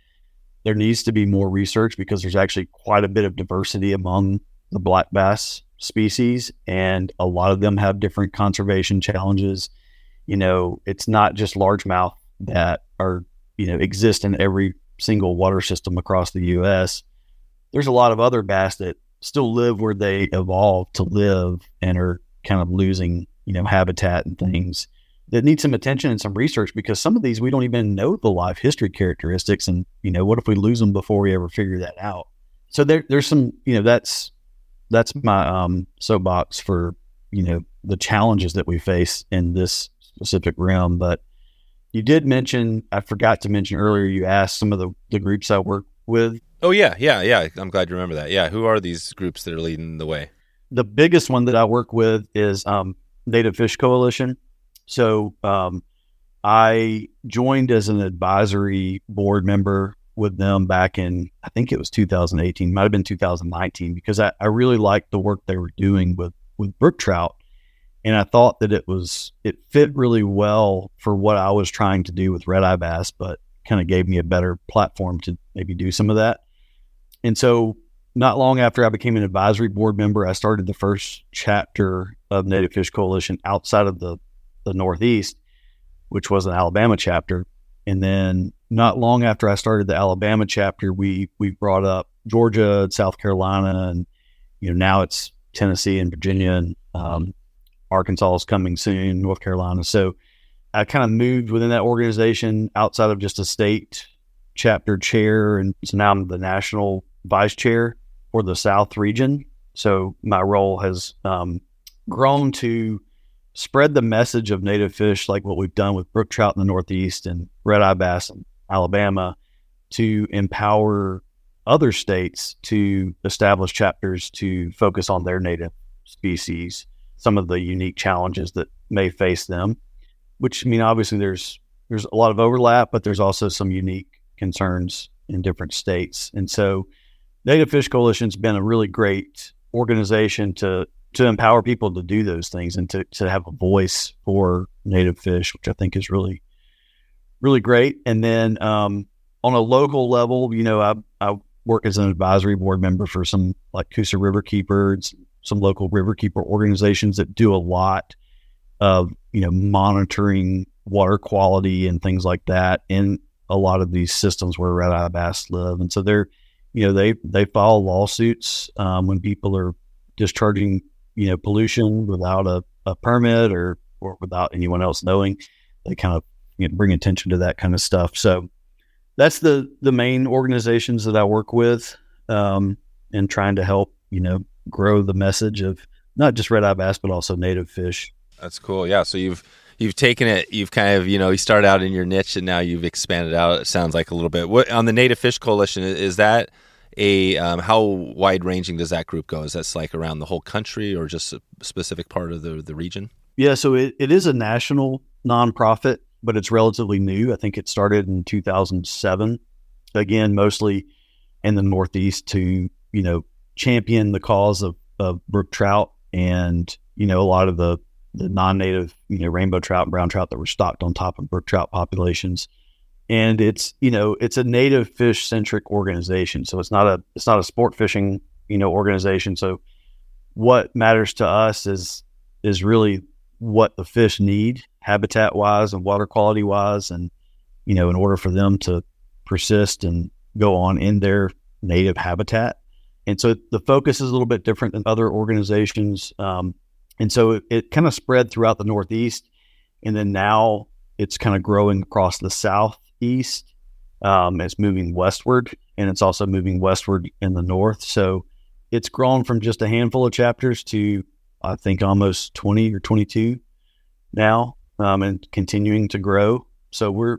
there needs to be more research because there's actually quite a bit of diversity among the black bass species and a lot of them have different conservation challenges. You know it's not just largemouth that are you know exist in every single water system across the US there's a lot of other bass that still live where they evolved to live and are kind of losing, you know, habitat and things that need some attention and some research because some of these we don't even know the life history characteristics and you know what if we lose them before we ever figure that out? So there, there's some you know that's that's my um soapbox for you know the challenges that we face in this specific realm but you did mention i forgot to mention earlier you asked some of the, the groups i work with Oh yeah, yeah, yeah. I'm glad you remember that. Yeah, who are these groups that are leading the way? the biggest one that I work with is um, Native Fish Coalition. So um, I joined as an advisory board member with them back in, I think it was 2018, might have been 2019, because I, I really liked the work they were doing with, with brook trout. And I thought that it was, it fit really well for what I was trying to do with red eye bass, but kind of gave me a better platform to maybe do some of that. And so not long after I became an advisory board member, I started the first chapter of Native Fish Coalition outside of the, the Northeast, which was an Alabama chapter. And then not long after I started the Alabama chapter, we we brought up Georgia, and South Carolina, and you know now it's Tennessee and Virginia, and um, Arkansas is coming soon, North Carolina. So I kind of moved within that organization outside of just a state chapter chair, and so now I'm the national vice chair for the South region. So my role has um, grown to spread the message of native fish, like what we've done with brook trout in the Northeast and red eye bass Alabama, to empower other states to establish chapters to focus on their native species, some of the unique challenges that may face them. Which I mean, obviously, there's there's a lot of overlap, but there's also some unique concerns in different states, and so Native Fish Coalition's been a really great organization to to empower people to do those things and to, to have a voice for native fish, which I think is really, really great. And then um, on a local level, you know, I, I work as an advisory board member for some like Coosa River Keepers, some local river keeper organizations that do a lot of, you know, monitoring water quality and things like that in a lot of these systems where red eye bass live. And so they're, you know, they, they file lawsuits um, when people are discharging you know pollution without a, a permit or or without anyone else knowing. They kind of you know, bring attention to that kind of stuff. So that's the the main organizations that I work with, um, and trying to help you know grow the message of not just red eye bass but also native fish. That's cool. Yeah. So you've you've taken it. You've kind of you know you started out in your niche and now you've expanded out. It sounds like a little bit. What on the Native Fish Coalition is that? a um, how wide ranging does that group go? Is that like around the whole country or just a specific part of the, the region? Yeah, so it, it is a national nonprofit, but it's relatively new. I think it started in 2007. Again, mostly in the Northeast to, you know, champion the cause of, of brook trout and, you know, a lot of the, the non native, you know, rainbow trout and brown trout that were stocked on top of brook trout populations and it's you know it's a native fish centric organization so it's not a it's not a sport fishing you know organization so what matters to us is is really what the fish need habitat wise and water quality wise and you know in order for them to persist and go on in their native habitat and so the focus is a little bit different than other organizations um, and so it, it kind of spread throughout the northeast and then now it's kind of growing across the Southeast. Um, it's moving westward, and it's also moving westward in the north. So it's grown from just a handful of chapters to I think almost 20 or 22 now, um, and continuing to grow. So we're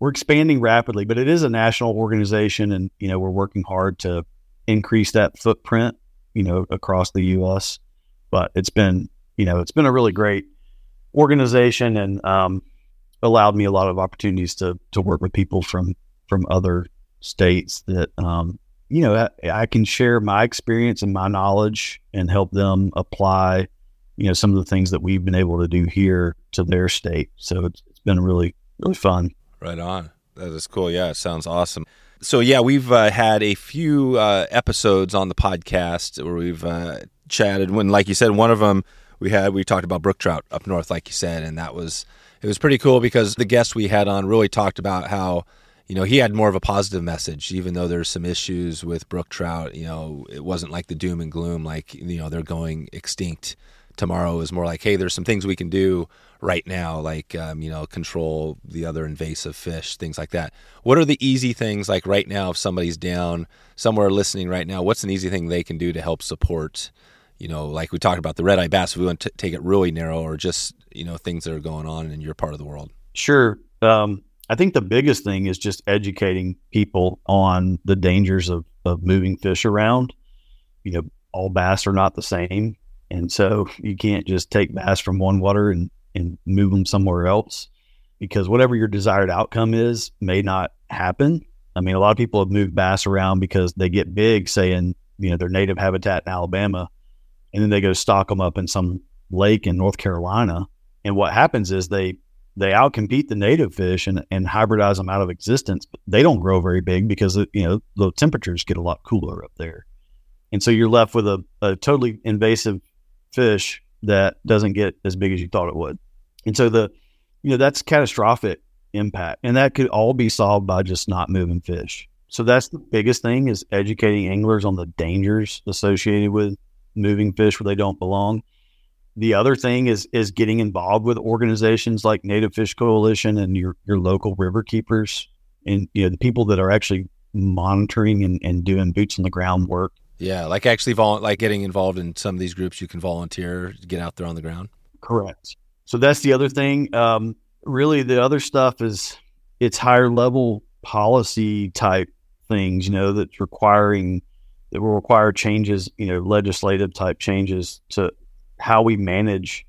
we're expanding rapidly, but it is a national organization, and you know we're working hard to increase that footprint, you know, across the U.S. But it's been you know it's been a really great organization, and um, allowed me a lot of opportunities to to work with people from from other states that um, you know I, I, can share my experience and my knowledge and help them apply you know some of the things that we've been able to do here to their state. So it's, it's been really really fun. Right on. That is cool. Yeah it sounds awesome. So yeah we've uh, had a few uh, episodes on the podcast where we've uh, chatted when like you said one of them we had we talked about brook trout up north like you said and that was it was pretty cool because the guest we had on really talked about how you know he had more of a positive message even though there's some issues with brook trout you know it wasn't like the doom and gloom like you know they're going extinct tomorrow is more like hey there's some things we can do right now like um, you know control the other invasive fish things like that what are the easy things like right now if somebody's down somewhere listening right now what's an easy thing they can do to help support you know, like we talked about the red eye bass, if we want to take it really narrow or just, you know, things that are going on in your part of the world? Sure. Um, I think the biggest thing is just educating people on the dangers of, of moving fish around. You know, all bass are not the same. And so you can't just take bass from one water and, and move them somewhere else because whatever your desired outcome is may not happen. I mean, a lot of people have moved bass around because they get big, saying, you know, their native habitat in Alabama and then they go stock them up in some lake in North Carolina. And what happens is they they outcompete the native fish and, and hybridize them out of existence. But they don't grow very big because uh, you know the temperatures get a lot cooler up there, and so you're left with a, a totally invasive fish that doesn't get as big as you thought it would. And so the you know that's catastrophic impact, and that could all be solved by just not moving fish. So that's the biggest thing is educating anglers on the dangers associated with moving fish where they don't belong. The other thing is is getting involved with organizations like Native Fish Coalition and your your local river keepers and you know the people that are actually monitoring and, and doing boots on the ground work. Yeah, like actually vol- like getting involved in some of these groups, you can volunteer, get out there on the ground. Correct. So that's the other thing. Um, really, the other stuff is it's higher level policy type things, you know, that's requiring that will require changes, you know, legislative type changes to how we manage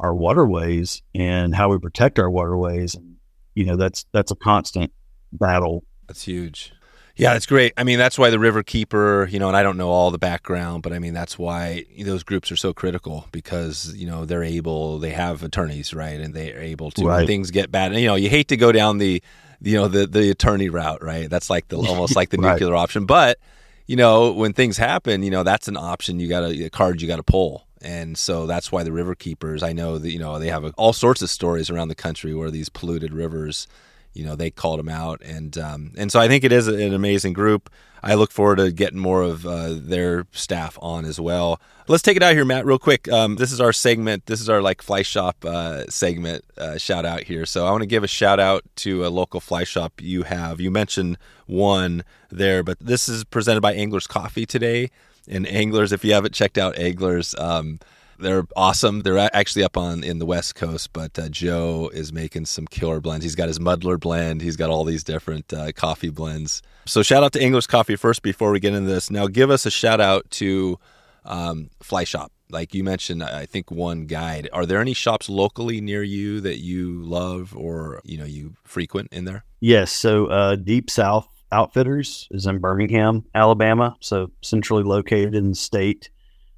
our waterways and how we protect our waterways. And, you know, that's that's a constant battle. That's huge. Yeah, that's great. I mean, that's why the River Keeper, you know, and I don't know all the background, but I mean, that's why those groups are so critical because, you know, they're able, they have attorneys, right? And they're able to, when Right. things get bad. And, you know, you hate to go down the, you know, the, the attorney route, right? That's like the, almost like the Right. nuclear option. But, you know, when things happen, you know, that's an option you got to, a card you got to pull. And so that's why the river keepers, I know that, you know, they have all sorts of stories around the country where these polluted rivers, you know, they called him out. And, um, and so I think it is an amazing group. I look forward to getting more of uh, their staff on as well. Let's take it out here, Matt, real quick. Um, this is our segment. This is our like fly shop uh, segment uh, shout out here. So I want to give a shout out to a local fly shop you have. You mentioned one there, but this is presented by Anglers Coffee today. And Anglers, if you haven't checked out Anglers, um, they're awesome. They're actually up on in the West Coast, but uh, Joe is making some killer blends. He's got his Muddler blend. He's got all these different uh, coffee blends. So shout out to Anglers Coffee first before we get into this. Now give us a shout out to um, Fly Shop. Like you mentioned, I think one guide. Are there any shops locally near you that you love or you know you frequent in there? Yes. So uh, Deep South Outfitters is in Birmingham, Alabama. So centrally located in the state,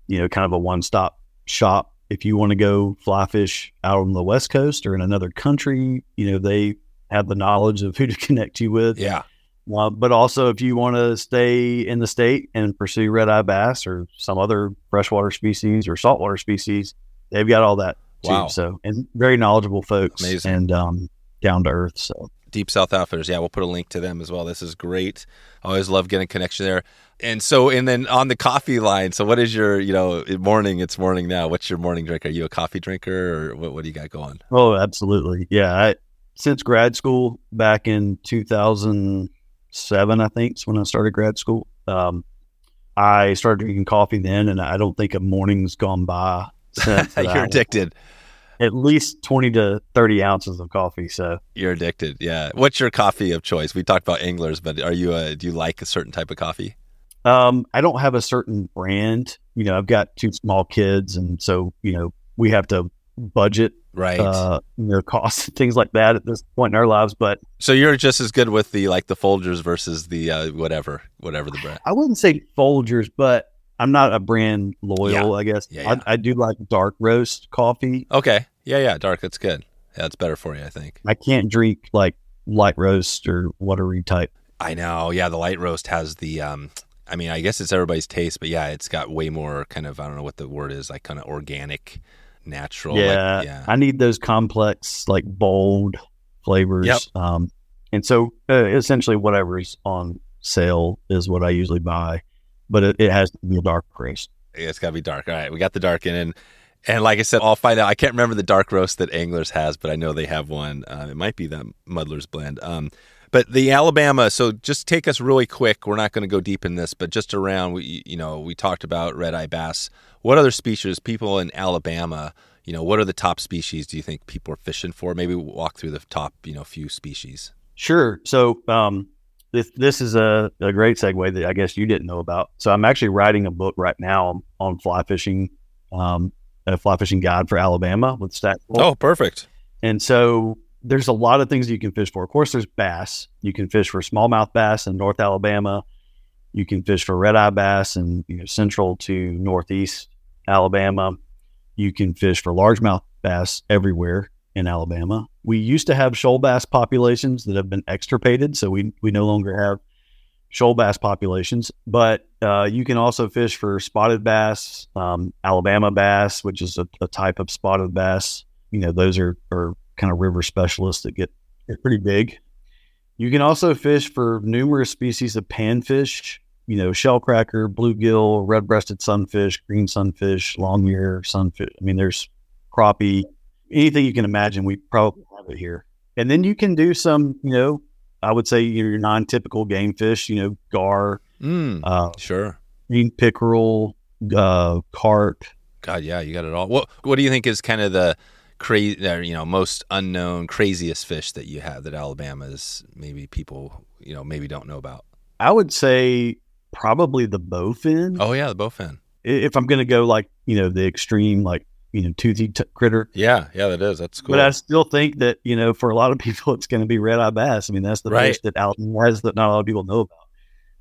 you know, kind of a one stop shop. If you want to go fly fish out on the West Coast or in another country, you know, they have the knowledge of who to connect you with. Yeah, Uh, but also, if you want to stay in the state and pursue red eye bass or some other freshwater species or saltwater species, they've got all that too. So, and very knowledgeable folks Amazing. and um, down to earth. So, Deep South Outfitters. Yeah, we'll put a link to them as well. This is great. I always love getting connection there. And so, and then on the coffee line. So, what is your, you know, morning? It's morning now. What's your morning drink? Are you a coffee drinker, or what? What do you got going? oh, absolutely. Yeah. I, since grad school back in 2007, I think, is when I started grad school. Um, I started drinking coffee then, and I don't think a morning's gone by since. You're I- addicted. At least 20 to 30 ounces of coffee. So, You're addicted. Yeah. What's your coffee of choice? We talked about anglers, but are you a? Do you like a certain type of coffee? Um, I don't have a certain brand. You know, I've got two small kids, and so you know we have to budget Right. uh, costs and things like that at this point in our lives. But so you're just as good with the like the Folgers versus the uh, whatever, whatever the brand. I wouldn't say Folgers, but I'm not a brand loyal. I guess Yeah, yeah. I, I do like dark roast coffee. Okay. Yeah, yeah. Dark. That's good. Yeah, that's better for you, I think. I can't drink like light roast or whatever you type. I know. Yeah, the light roast has the. um I mean, I guess it's everybody's taste, but yeah, it's got way more kind of. I don't know what the word is, like kind of organic, natural. like- yeah, yeah. I need those complex, like bold flavors. Yep. Um, and so uh, essentially, whatever's on sale is what I usually buy, but it, it has to be a dark roast. Yeah, it's got to be dark. All right, we got the dark in, and and like I said, I'll find out. I can't remember the dark roast that Anglers has, but I know they have one. Uh, it might be that Muddler's blend. Um, but the Alabama. So just take us really quick. We're not going to go deep in this, but just around. We you know we talked about red eye bass. What other species? People in Alabama. You know, what are the top species? Do you think people are fishing for? Maybe walk through the top. You know, few species. Sure. So um, this this is a, a great segue that I guess you didn't know about. So I'm actually writing a book right now on fly fishing, um, a fly fishing guide for Alabama with stat. Oh, perfect. And so there's a lot of things you can fish for. Of course, there's bass. You can fish for smallmouth bass in North Alabama. You can fish for red eye bass in you know, central to northeast Alabama. You can fish for largemouth bass everywhere in Alabama. We used to have shoal bass populations that have been extirpated, so we we no longer have shoal bass populations. But uh, you can also fish for spotted bass, um, Alabama bass, which is a, a type of spotted bass. You know, those are, are kind of river specialists that get, get pretty big. You can also fish for numerous species of panfish, you know, shellcracker, bluegill, red-breasted sunfish, green sunfish, long ear sunfish. I mean, there's crappie, anything you can imagine. We probably have it here. And then you can do some, you know, I would say your non-typical game fish, you know, gar, Mm, uh, sure. green pickerel, uh, carp. God, yeah, you got it all. What What do you think is kind of the crazy, you know, most unknown, craziest fish that you have that Alabama's maybe people, you know, maybe don't know about? I would say probably the bowfin. Oh yeah, the bowfin. If I'm going to go like you know the extreme like you know toothy t- critter, Yeah, yeah, that is. That's cool. but I still think that you know for a lot of people it's going to be red eye bass. I mean that's the Right. fish that Alabama has that not a lot of people know about.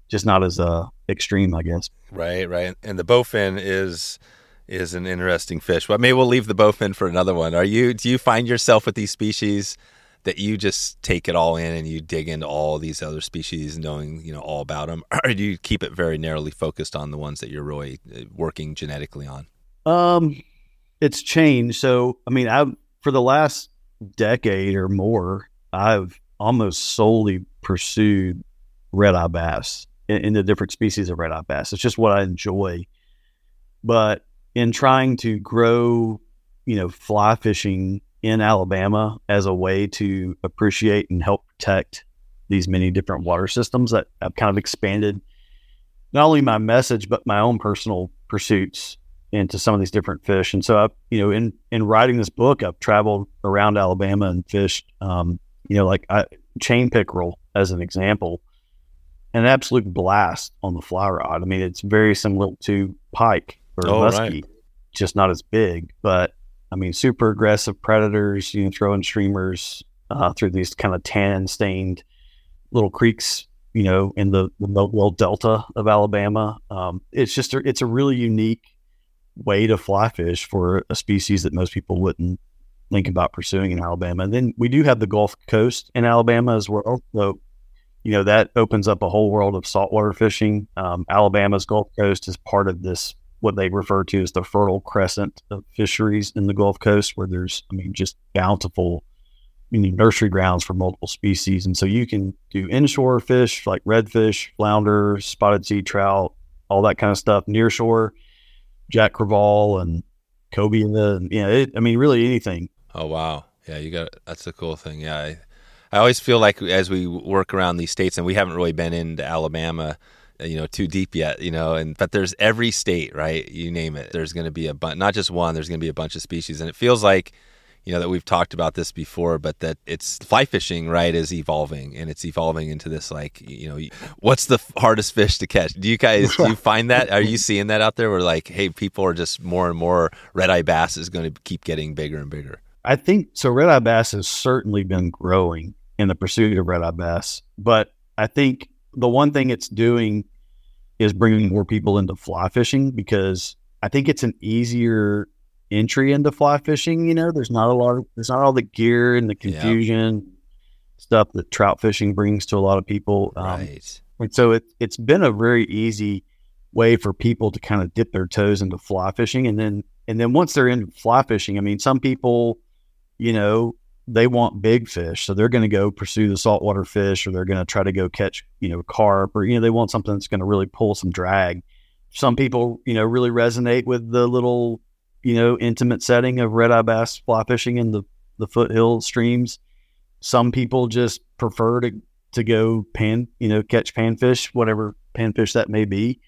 Just not as uh extreme, I guess. Right, right. And the bowfin is is an interesting fish. But maybe we'll leave the bowfin for another one. Are you do you find yourself with these species that you just take it all in and you dig into all these other species knowing, you know, all about them or do you keep it very narrowly focused on the ones that you're really uh, working genetically on? Um, it's changed. So, I mean, I've for the last decade or more, I've almost solely pursued red eye bass in, in the different species of red eye bass. It's just what I enjoy. But in trying to grow, you know, fly fishing in Alabama as a way to appreciate and help protect these many different water systems, that I've kind of expanded not only my message but my own personal pursuits into some of these different fish. And so I, you know, in in writing this book, I've traveled around Alabama and fished, um, you know, like I, chain pickerel as an example, an absolute blast on the fly rod. I mean, it's very similar to pike or Oh, muskie, right. just not as big. But I mean, super aggressive predators. You know, throwing streamers uh, through these kind of tan stained little creeks you know, in the, the Delta of Alabama. Um, it's just a, it's a really unique way to fly fish for a species that most people wouldn't think about pursuing in Alabama. And then we do have the Gulf Coast in Alabama as well. So, you know, that opens up a whole world of saltwater fishing. Um, Alabama's Gulf Coast is part of this, what they refer to as the Fertile Crescent of fisheries in the Gulf Coast, where there's, I mean, just bountiful need nursery grounds for multiple species. And so you can do inshore fish like redfish, flounder, spotted sea trout, all that kind of stuff. Nearshore, jack crevalle and Kobe And, you know, it, I mean, really anything. Oh wow, yeah, you got that's a cool thing. Yeah, I, I always feel like as we work around these states, and we haven't really been into Alabama, uh, you know, too deep yet, you know, and but there's every state, right? You name it, there's going to be a bunch, not just one. There's going to be a bunch of species, and it feels like. You know that we've talked about this before, but that it's fly fishing, right, is evolving, and it's evolving into this like, you know, what's the hardest fish to catch? Do you guys do you find that? Are you seeing that out there? Where like, hey, people are just more and more red eye bass is going to keep getting bigger and bigger. I think so. Red eye bass has certainly been growing in the pursuit of red eye bass, but I think the one thing it's doing is bringing more people into fly fishing because I think it's an easier entry into fly fishing. You know, there's not a lot of there's not all the gear and the Yeah. confusion stuff that trout fishing brings to a lot of people. Um, and so it, it's been a very easy way for people to kind of dip their toes into fly fishing. And then, and then once they're into fly fishing, I mean, some people, you know, they want big fish. So they're going to go pursue the saltwater fish or they're going to try to go catch, you know, carp or, you know, they want something that's going to really pull some drag. Some people, you know, really resonate with the little, you know, intimate setting of red eye bass fly fishing in the, the foothill streams. Some people just prefer to to go pan, you know, catch panfish, whatever panfish that may be.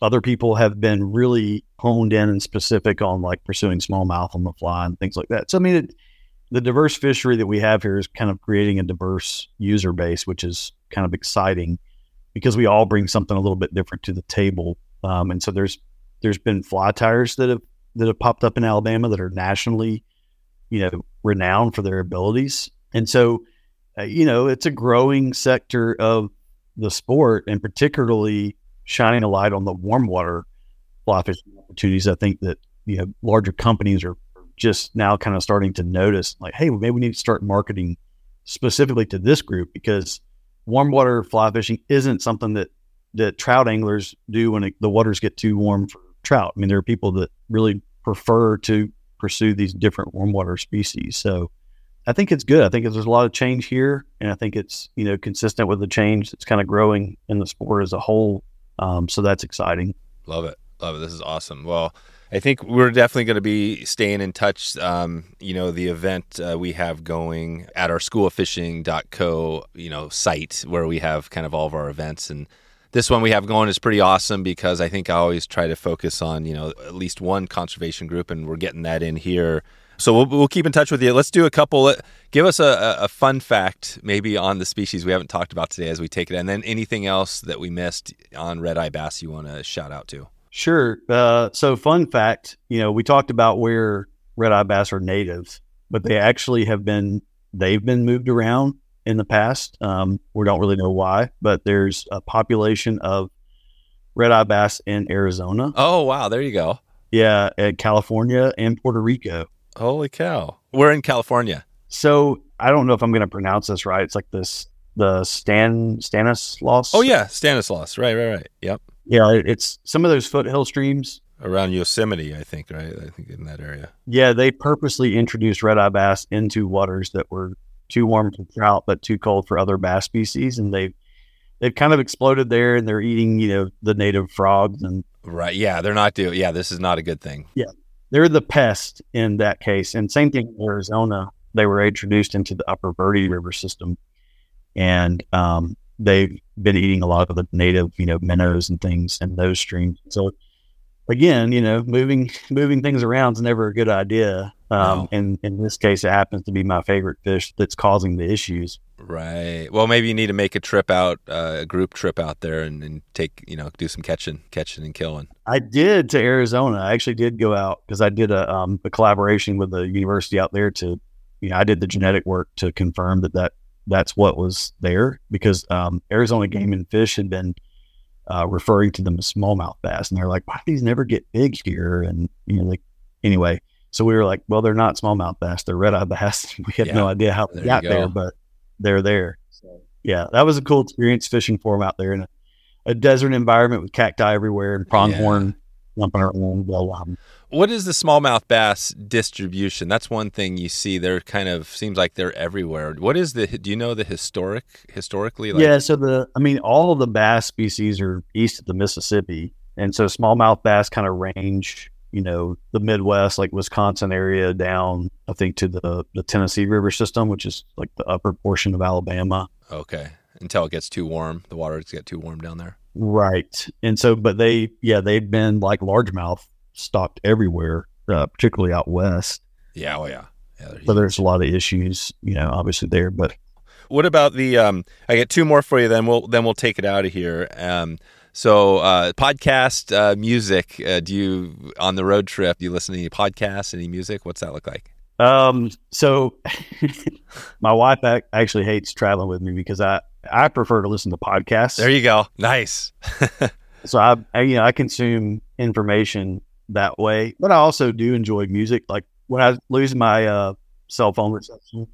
Other people have been really honed in and specific on like pursuing smallmouth on the fly and things like that. So I mean, it, the diverse fishery that we have here is kind of creating a diverse user base, which is kind of exciting because we all bring something a little bit different to the table. Um, and so there's there's been fly tyers that have that have popped up in Alabama that are nationally, you know, renowned for their abilities. And so uh, you know, it's a growing sector of the sport, and particularly shining a light on the warm water fly fishing opportunities. I think that you know larger companies are just now kind of starting to notice, like, hey, maybe we need to start marketing specifically to this group because warm water fly fishing isn't something that that trout anglers do when it, the waters get too warm for trout. I mean, there are people that really prefer to pursue these different warm water species. So I think it's good. I think there's a lot of change here, and I think it's you know consistent with the change that's kind of growing in the sport as a whole. Um, so that's exciting. Love it. Love it. This is awesome. Well, I think we're definitely going to be staying in touch. Um, you know, the event uh, we have going at our schoolofishing.co, you know, site where we have kind of all of our events. And this one we have going is pretty awesome because I think I always try to focus on, you know, at least one conservation group and we're getting that in here. So we'll, we'll keep in touch with you. Let's do a couple. Give us a, a fun fact maybe on the species we haven't talked about today as we take it. And then anything else that we missed on red eye bass you want to shout out to. Sure. Uh, so, fun fact, you know, we talked about where red eye bass are natives, but they actually have been they've been moved around in the past. Um, we don't really know why, but there's a population of red eye bass in Arizona. Oh wow, there you go. Yeah, at California and Puerto Rico. Holy cow! We're in California. So I don't know if I'm going to pronounce this right. It's like this the Stan Stanislaus. Oh yeah, Stanislaus. Right, right, right. Yep. Yeah, it's some of those foothill streams around Yosemite, I think, right? I think in that area. Yeah, they purposely introduced red eye bass into waters that were too warm for trout but too cold for other bass species, and they've they've kind of exploded there, and they're eating you know the native frogs and right. Yeah, they're not doing. Yeah, this is not a good thing. Yeah, they're the pest in that case, and same thing in Arizona. They were introduced into the Upper Verde River system, and um, they've been eating a lot of the native, you know, minnows and things in those streams. So again, you know, moving moving things around is never a good idea. Um, no. And in this case, it happens to be my favorite fish that's causing the issues. Right. Well, maybe you need to make a trip out, uh, a group trip out there, and, and, take, you know, do some catching, catching and killing. I did to Arizona. I actually did go out because I did a, um, a collaboration with the university out there to, you know, I did the genetic work to confirm that that that's what was there because um, Arizona Game and Fish had been uh, referring to them as smallmouth bass, and they're like, "Why do these never get big here?" And you know, like anyway, so we were like, "Well, they're not smallmouth bass; they're red eye bass." we had yeah, no idea how they got go. there, but they're there. So yeah, that was a cool experience fishing for them out there in a, a desert environment with cacti everywhere and pronghorn yeah. jumping around. Well, um, what is the smallmouth bass distribution? That's one thing you see. They're kind of seems like they're everywhere. What is the? Do you know the historic historically? Like? Yeah, so the I mean, all of the bass species are east of the Mississippi, and so smallmouth bass kind of range, you know, the Midwest, like Wisconsin area, down I think to the the Tennessee River system, which is like the upper portion of Alabama. Okay, until it gets too warm, the waters get too warm down there. Right, and so but they yeah they've been like largemouth stocked everywhere, uh, particularly out west. Yeah, oh yeah. yeah but there's a lot of issues, you know, obviously there. But what about the? Um, I get two more for you. Then we'll then we'll take it out of here. Um, so uh, podcast uh, music. Uh, do you on the road trip? Do you listen to any podcasts? Any music? What's that look like? Um, so my wife actually hates traveling with me because I I prefer to listen to podcasts. There you go. Nice. so I, I you know I consume information that way. But I also do enjoy music. Like when I lose my uh, cell phone reception,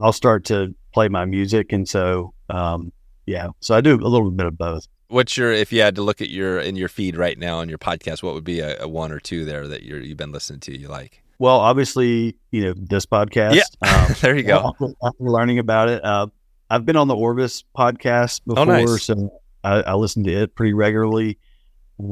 I'll start to play my music, and so um, yeah, so I do a little bit of both. What's your if you had to look at your in your feed right now on your podcast, what would be a, a one or two there that you're you've been listening to you like? Well, obviously, you know this podcast. Yeah, um, there you go. After learning about it, uh, I've been on the Orvis podcast before, oh, nice. so I, I listen to it pretty regularly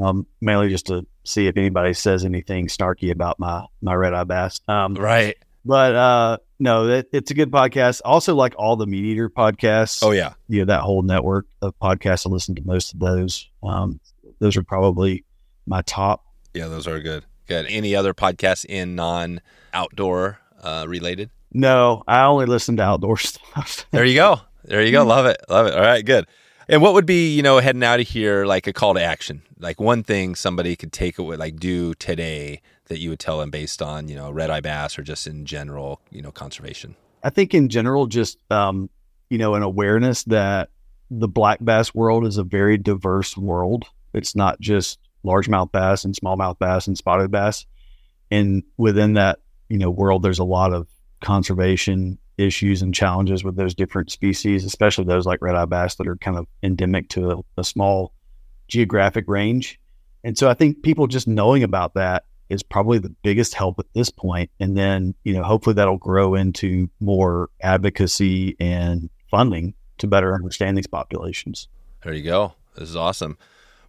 um, mainly just to see if anybody says anything snarky about my my red eye bass. Um, right. But uh, no, it, it's a good podcast. Also, like all the MeatEater podcasts. Oh yeah, yeah, you know, that whole network of podcasts. I listen to most of those. Um, those are probably my top. Yeah, those are good. Good. Any other podcasts in non outdoor uh, related? No, I only listen to outdoor stuff. there you go. There you go. Love it. Love it. All right, good. And what would be, you know, heading out of here, like a call to action? Like one thing somebody could take away, like do today that you would tell them based on, you know, red eye bass or just in general, you know, conservation? I think in general, just, um, you know, an awareness that the black bass world is a very diverse world. It's not just largemouth bass and smallmouth bass and spotted bass. And within that, you know, world, there's a lot of conservation issues and challenges with those different species, especially those like red eye bass that are kind of endemic to a, a small geographic range. And so I think people just knowing about that is probably the biggest help at this point. And then, you know, hopefully that'll grow into more advocacy and funding to better understand these populations. There you go. This is awesome.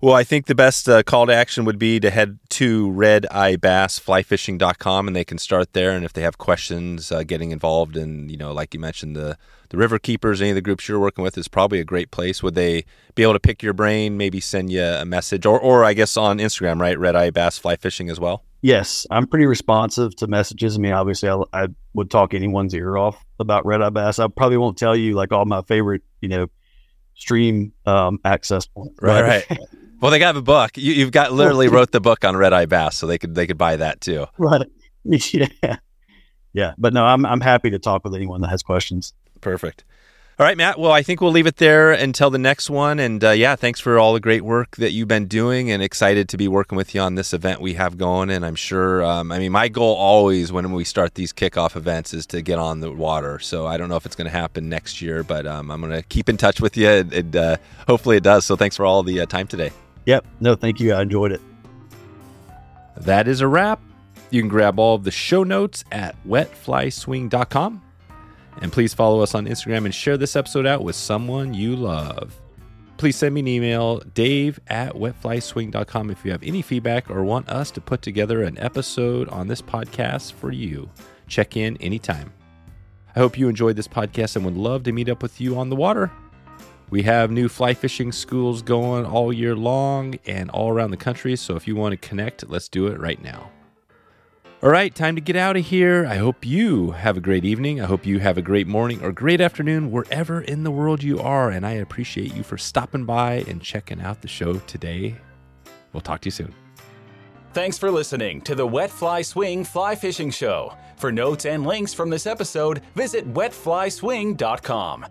Well, I think the best uh, call to action would be to head to redeyebassflyfishing.com and they can start there. And if they have questions uh, getting involved in, you know, like you mentioned, the, the river keepers, any of the groups you're working with is probably a great place. Would they be able to pick your brain, maybe send you a message or, or I guess on Instagram, right? Red Eye Bass Fly Fishing as well? Yes, I'm pretty responsive to messages. I mean, obviously, I, I would talk anyone's ear off about red eye bass. I probably won't tell you like all my favorite, you know, stream um, access points. Right, right. Well, they got a book. You, have got literally wrote the book on red eye bass, so they could they could buy that too. Right. Yeah. Yeah. But no, I'm I'm happy to talk with anyone that has questions. Perfect. All right, Matt. Well, I think we'll leave it there until the next one. And uh, yeah, thanks for all the great work that you've been doing, and excited to be working with you on this event we have going. And I'm sure, um, I mean, my goal always when we start these kickoff events is to get on the water. So I don't know if it's going to happen next year, but um, I'm going to keep in touch with you, and, and uh, hopefully it does. So thanks for all the uh, time today. Yep. No, thank you. I enjoyed it. That is a wrap. You can grab all of the show notes at wetflyswing.com. And please follow us on Instagram and share this episode out with someone you love. Please send me an email, dave at wetflyswing.com, if you have any feedback or want us to put together an episode on this podcast for you. Check in anytime. I hope you enjoyed this podcast and would love to meet up with you on the water. We have new fly fishing schools going all year long and all around the country. So if you want to connect, let's do it right now. All right, time to get out of here. I hope you have a great evening. I hope you have a great morning or great afternoon wherever in the world you are. And I appreciate you for stopping by and checking out the show today. We'll talk to you soon. Thanks for listening to the Wet Fly Swing Fly Fishing Show. For notes and links from this episode, visit wetflyswing.com.